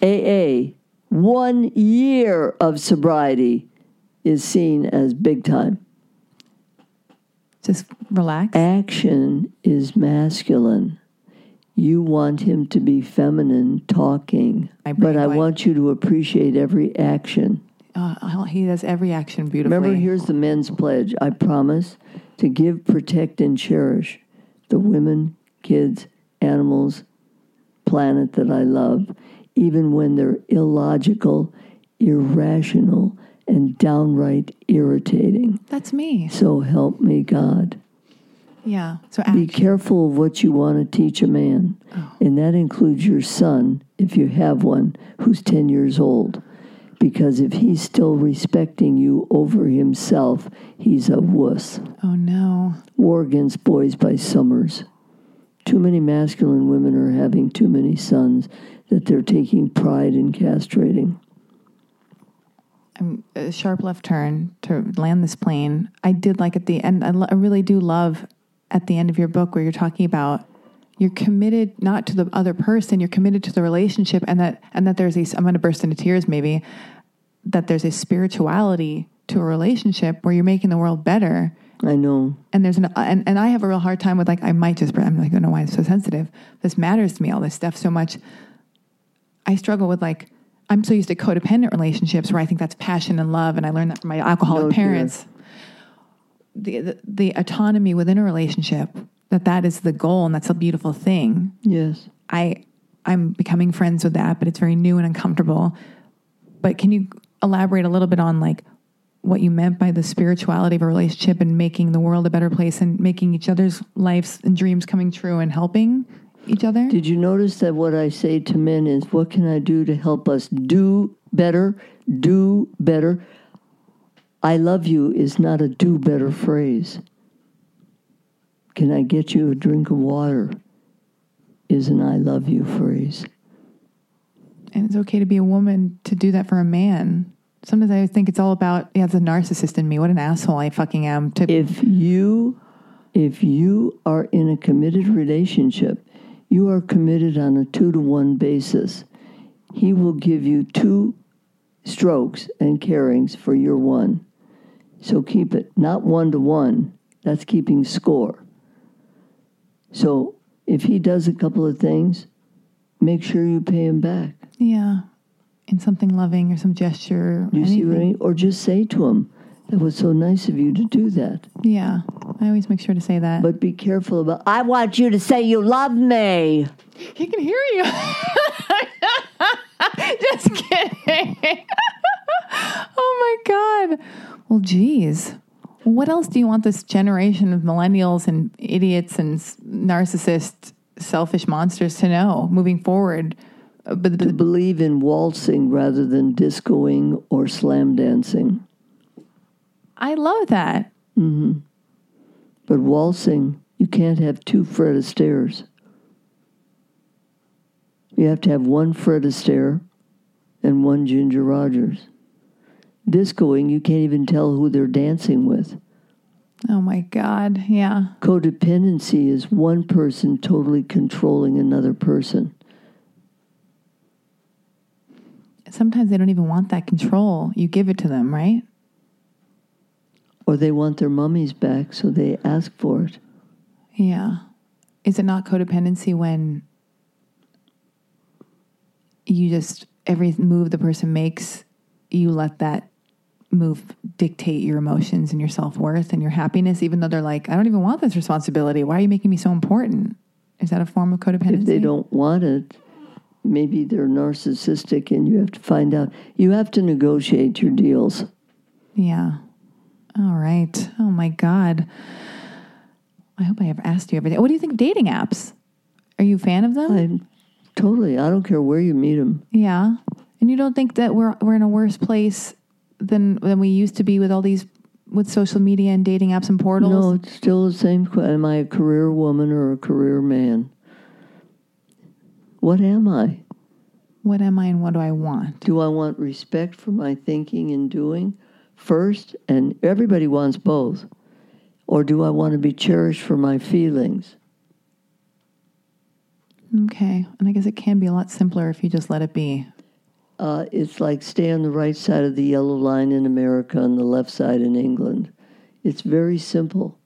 AA, one year of sobriety is seen as big time. Just relax. Action is masculine. You want him to be feminine talking, brain but I want you to appreciate every action. Uh, he does every action beautifully. Remember, here's the men's pledge. I promise to give, protect, and cherish the women, kids, animals, planet that I love, even when they're illogical, irrational, and downright irritating. That's me. So help me God. Yeah. So Be careful of what you want to teach a man, and that includes your son, if you have one, who's 10 years old. Because if he's still respecting you over himself, he's a wuss. Oh no. War Against Boys by Sommers. Too many masculine women are having too many sons that they're taking pride in castrating. I'm a sharp left turn to land this plane. I did like at the end. I, lo- I really do love at the end of your book where you're talking about you're committed not to the other person, you're committed to the relationship, and that and that there's a. I'm going to burst into tears maybe. That there's a spirituality to a relationship where you're making the world better I know. and there's an and, and I have a real hard time with like I might just I'm like I don't know why I'm so sensitive. This matters to me all this stuff so much. I struggle with like I'm so used to codependent relationships where I think that's passion and love, and I learned that from my alcoholic oh, No, parents. The, the the autonomy within a relationship that that is the goal and that's a beautiful thing. Yes. I I'm becoming friends with that, but it's very new and uncomfortable. But can you elaborate a little bit on like what you meant by the spirituality of a relationship and making the world a better place and making each other's lives and dreams coming true and helping each other? Did you notice that what I say to men is, what can I do to help us do better? Do better. I love you is not a do better phrase. Can I get you a drink of water? Is an I love you phrase. and it's okay to be a woman to do that for a man. Sometimes I think it's all about yeah, it's a narcissist in me. What an asshole I fucking am to If you if you are in a committed relationship, you are committed on a two to one basis. He will give you two strokes and carings for your one. So keep it not one to one. That's keeping score. So if he does a couple of things, make sure you pay him back. yeah, in something loving or some gesture. Or You see what I mean? Or just say to him, that was so nice of you to do that. Yeah, I always make sure to say that. But be careful about I want you to say you love me. He can hear you. Just kidding. oh my God. Well, geez. What else do you want this generation of millennials and idiots and s- narcissist, selfish monsters to know moving forward? Uh, But, to believe in waltzing rather than discoing or slam dancing. I love that. But waltzing, you can't have two Fred Astaire's. You have to have one Fred Astaire and one Ginger Rogers. Discoing, you can't even tell who they're dancing with. Oh my God. Yeah. Codependency is one person totally controlling another person. Sometimes they don't even want that control. You give it to them, right? Or they want their mummies back, so they ask for it. Yeah. Is it not codependency when you just, every move the person makes, you let that move dictate your emotions and your self worth and your happiness, even though they're like, I don't even want this responsibility. Why are you making me so important? Is that a form of codependency? If they don't want it, maybe they're narcissistic and you have to find out. You have to negotiate your deals. Yeah. All right. Oh my God. I hope I have asked you everything. What do you think of dating apps? Are you a fan of them? I'm totally, I don't care where you meet them. Yeah. And you don't think that we're we're in a worse place than than we used to be with all these with social media and dating apps and portals? No, it's still the same. Am I a career woman or a career man? What am I? What am I and what do I want? Do I want respect for my thinking and doing first? And everybody wants both. Or do I want to be cherished for my feelings? Okay. And I guess it can be a lot simpler if you just let it be. Uh, it's like stay on the right side of the yellow line in America and the left side in England. It's very simple.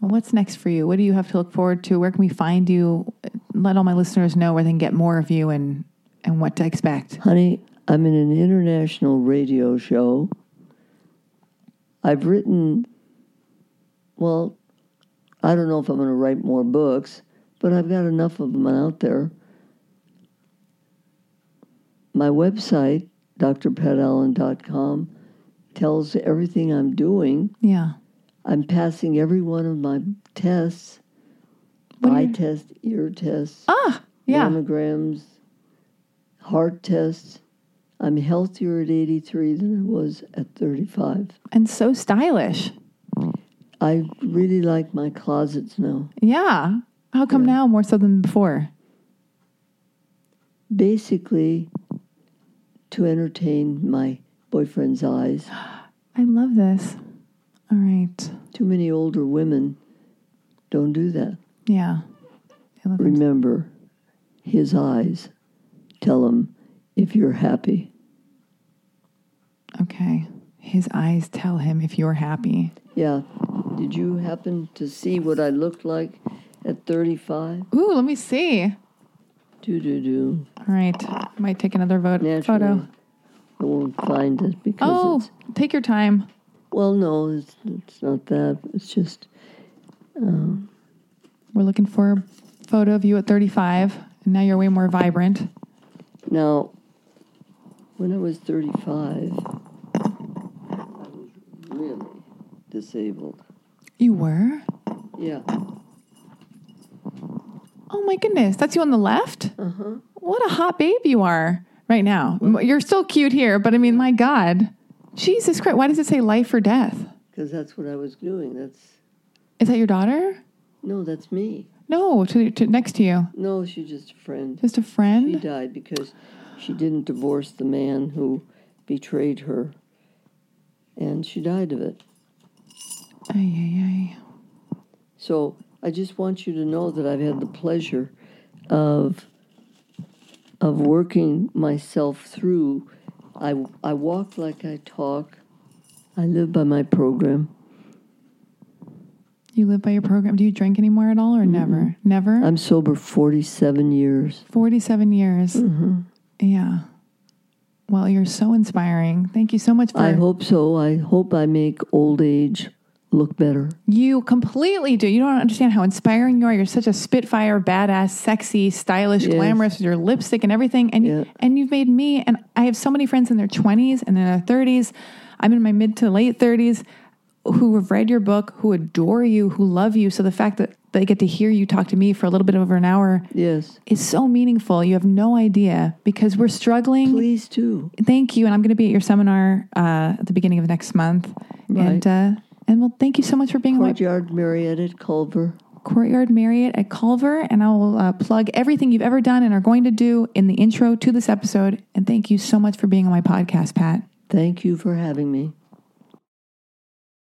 Well, what's next for you? What do you have to look forward to? Where can we find you? Let all my listeners know where they can get more of you and and what to expect. Honey, I'm in an international radio show. I've written, well, I don't know if I'm going to write more books, but I've got enough of them out there. My website, drpatallen.com, tells everything I'm doing. Yeah. I'm passing every one of my tests What eye test, ear tests, Ah, yeah. mammograms, heart tests. I'm healthier at 83 than I was at 35. And so stylish. I really like my closets now. Yeah. How come now more so than before? Basically, to entertain my boyfriend's eyes. I love this. All right. Too many older women don't do that. Yeah. I love it. Remember, his eyes tell him if you're happy. Okay. His eyes tell him if you're happy. Yeah. Did you happen to see what I looked like at 35? Ooh, let me see. Do do do. All right. Might take another vote Naturally, photo. I won't find it because Oh, it's. take your time. Well, no, it's, it's not that. It's just. Um, We're looking for a photo of you at 35, and now you're way more vibrant. Now, when I was 35, I was really disabled. You were? Yeah. Oh my goodness. That's you on the left? Uh huh. What a hot babe you are right now. You're still cute here, but I mean, my God. Jesus Christ. Why does it say life or death? Because that's what I was doing. That's. Is that your daughter? No, that's me. No, to, to next to you. No, she's just a friend. Just a friend. She died because she didn't divorce the man who betrayed her. And she died of it. Ay, ay, ay. So I just want you to know that I've had the pleasure of of working myself through. I I walk like I talk. I live by my program. You live by your program. Do you drink anymore at all or never? Never? I'm sober 47 years. 47 years. Mm-hmm. Yeah. Well, you're so inspiring. Thank you so much for I hope so. I hope I make old age look better. You completely do. You don't understand how inspiring you are. You're such a spitfire, badass, sexy, stylish, Yes. glamorous with your lipstick and everything. And Yeah. and you've made me and I have so many friends in their 20s and in their 30s. I'm in my mid to late 30s who have read your book, who adore you, who love you. So the fact that they get to hear you talk to me for a little bit over an hour Yes. is so meaningful. You have no idea because we're struggling. Please do. Thank you, and I'm going to be at your seminar uh, at the beginning of next month. And Right. uh, and well, thank you so much for being on my Courtyard Marriott at Culver. Courtyard Marriott at Culver, and I will uh, plug everything you've ever done and are going to do in the intro to this episode. And thank you so much for being on my podcast, Pat. Thank you for having me.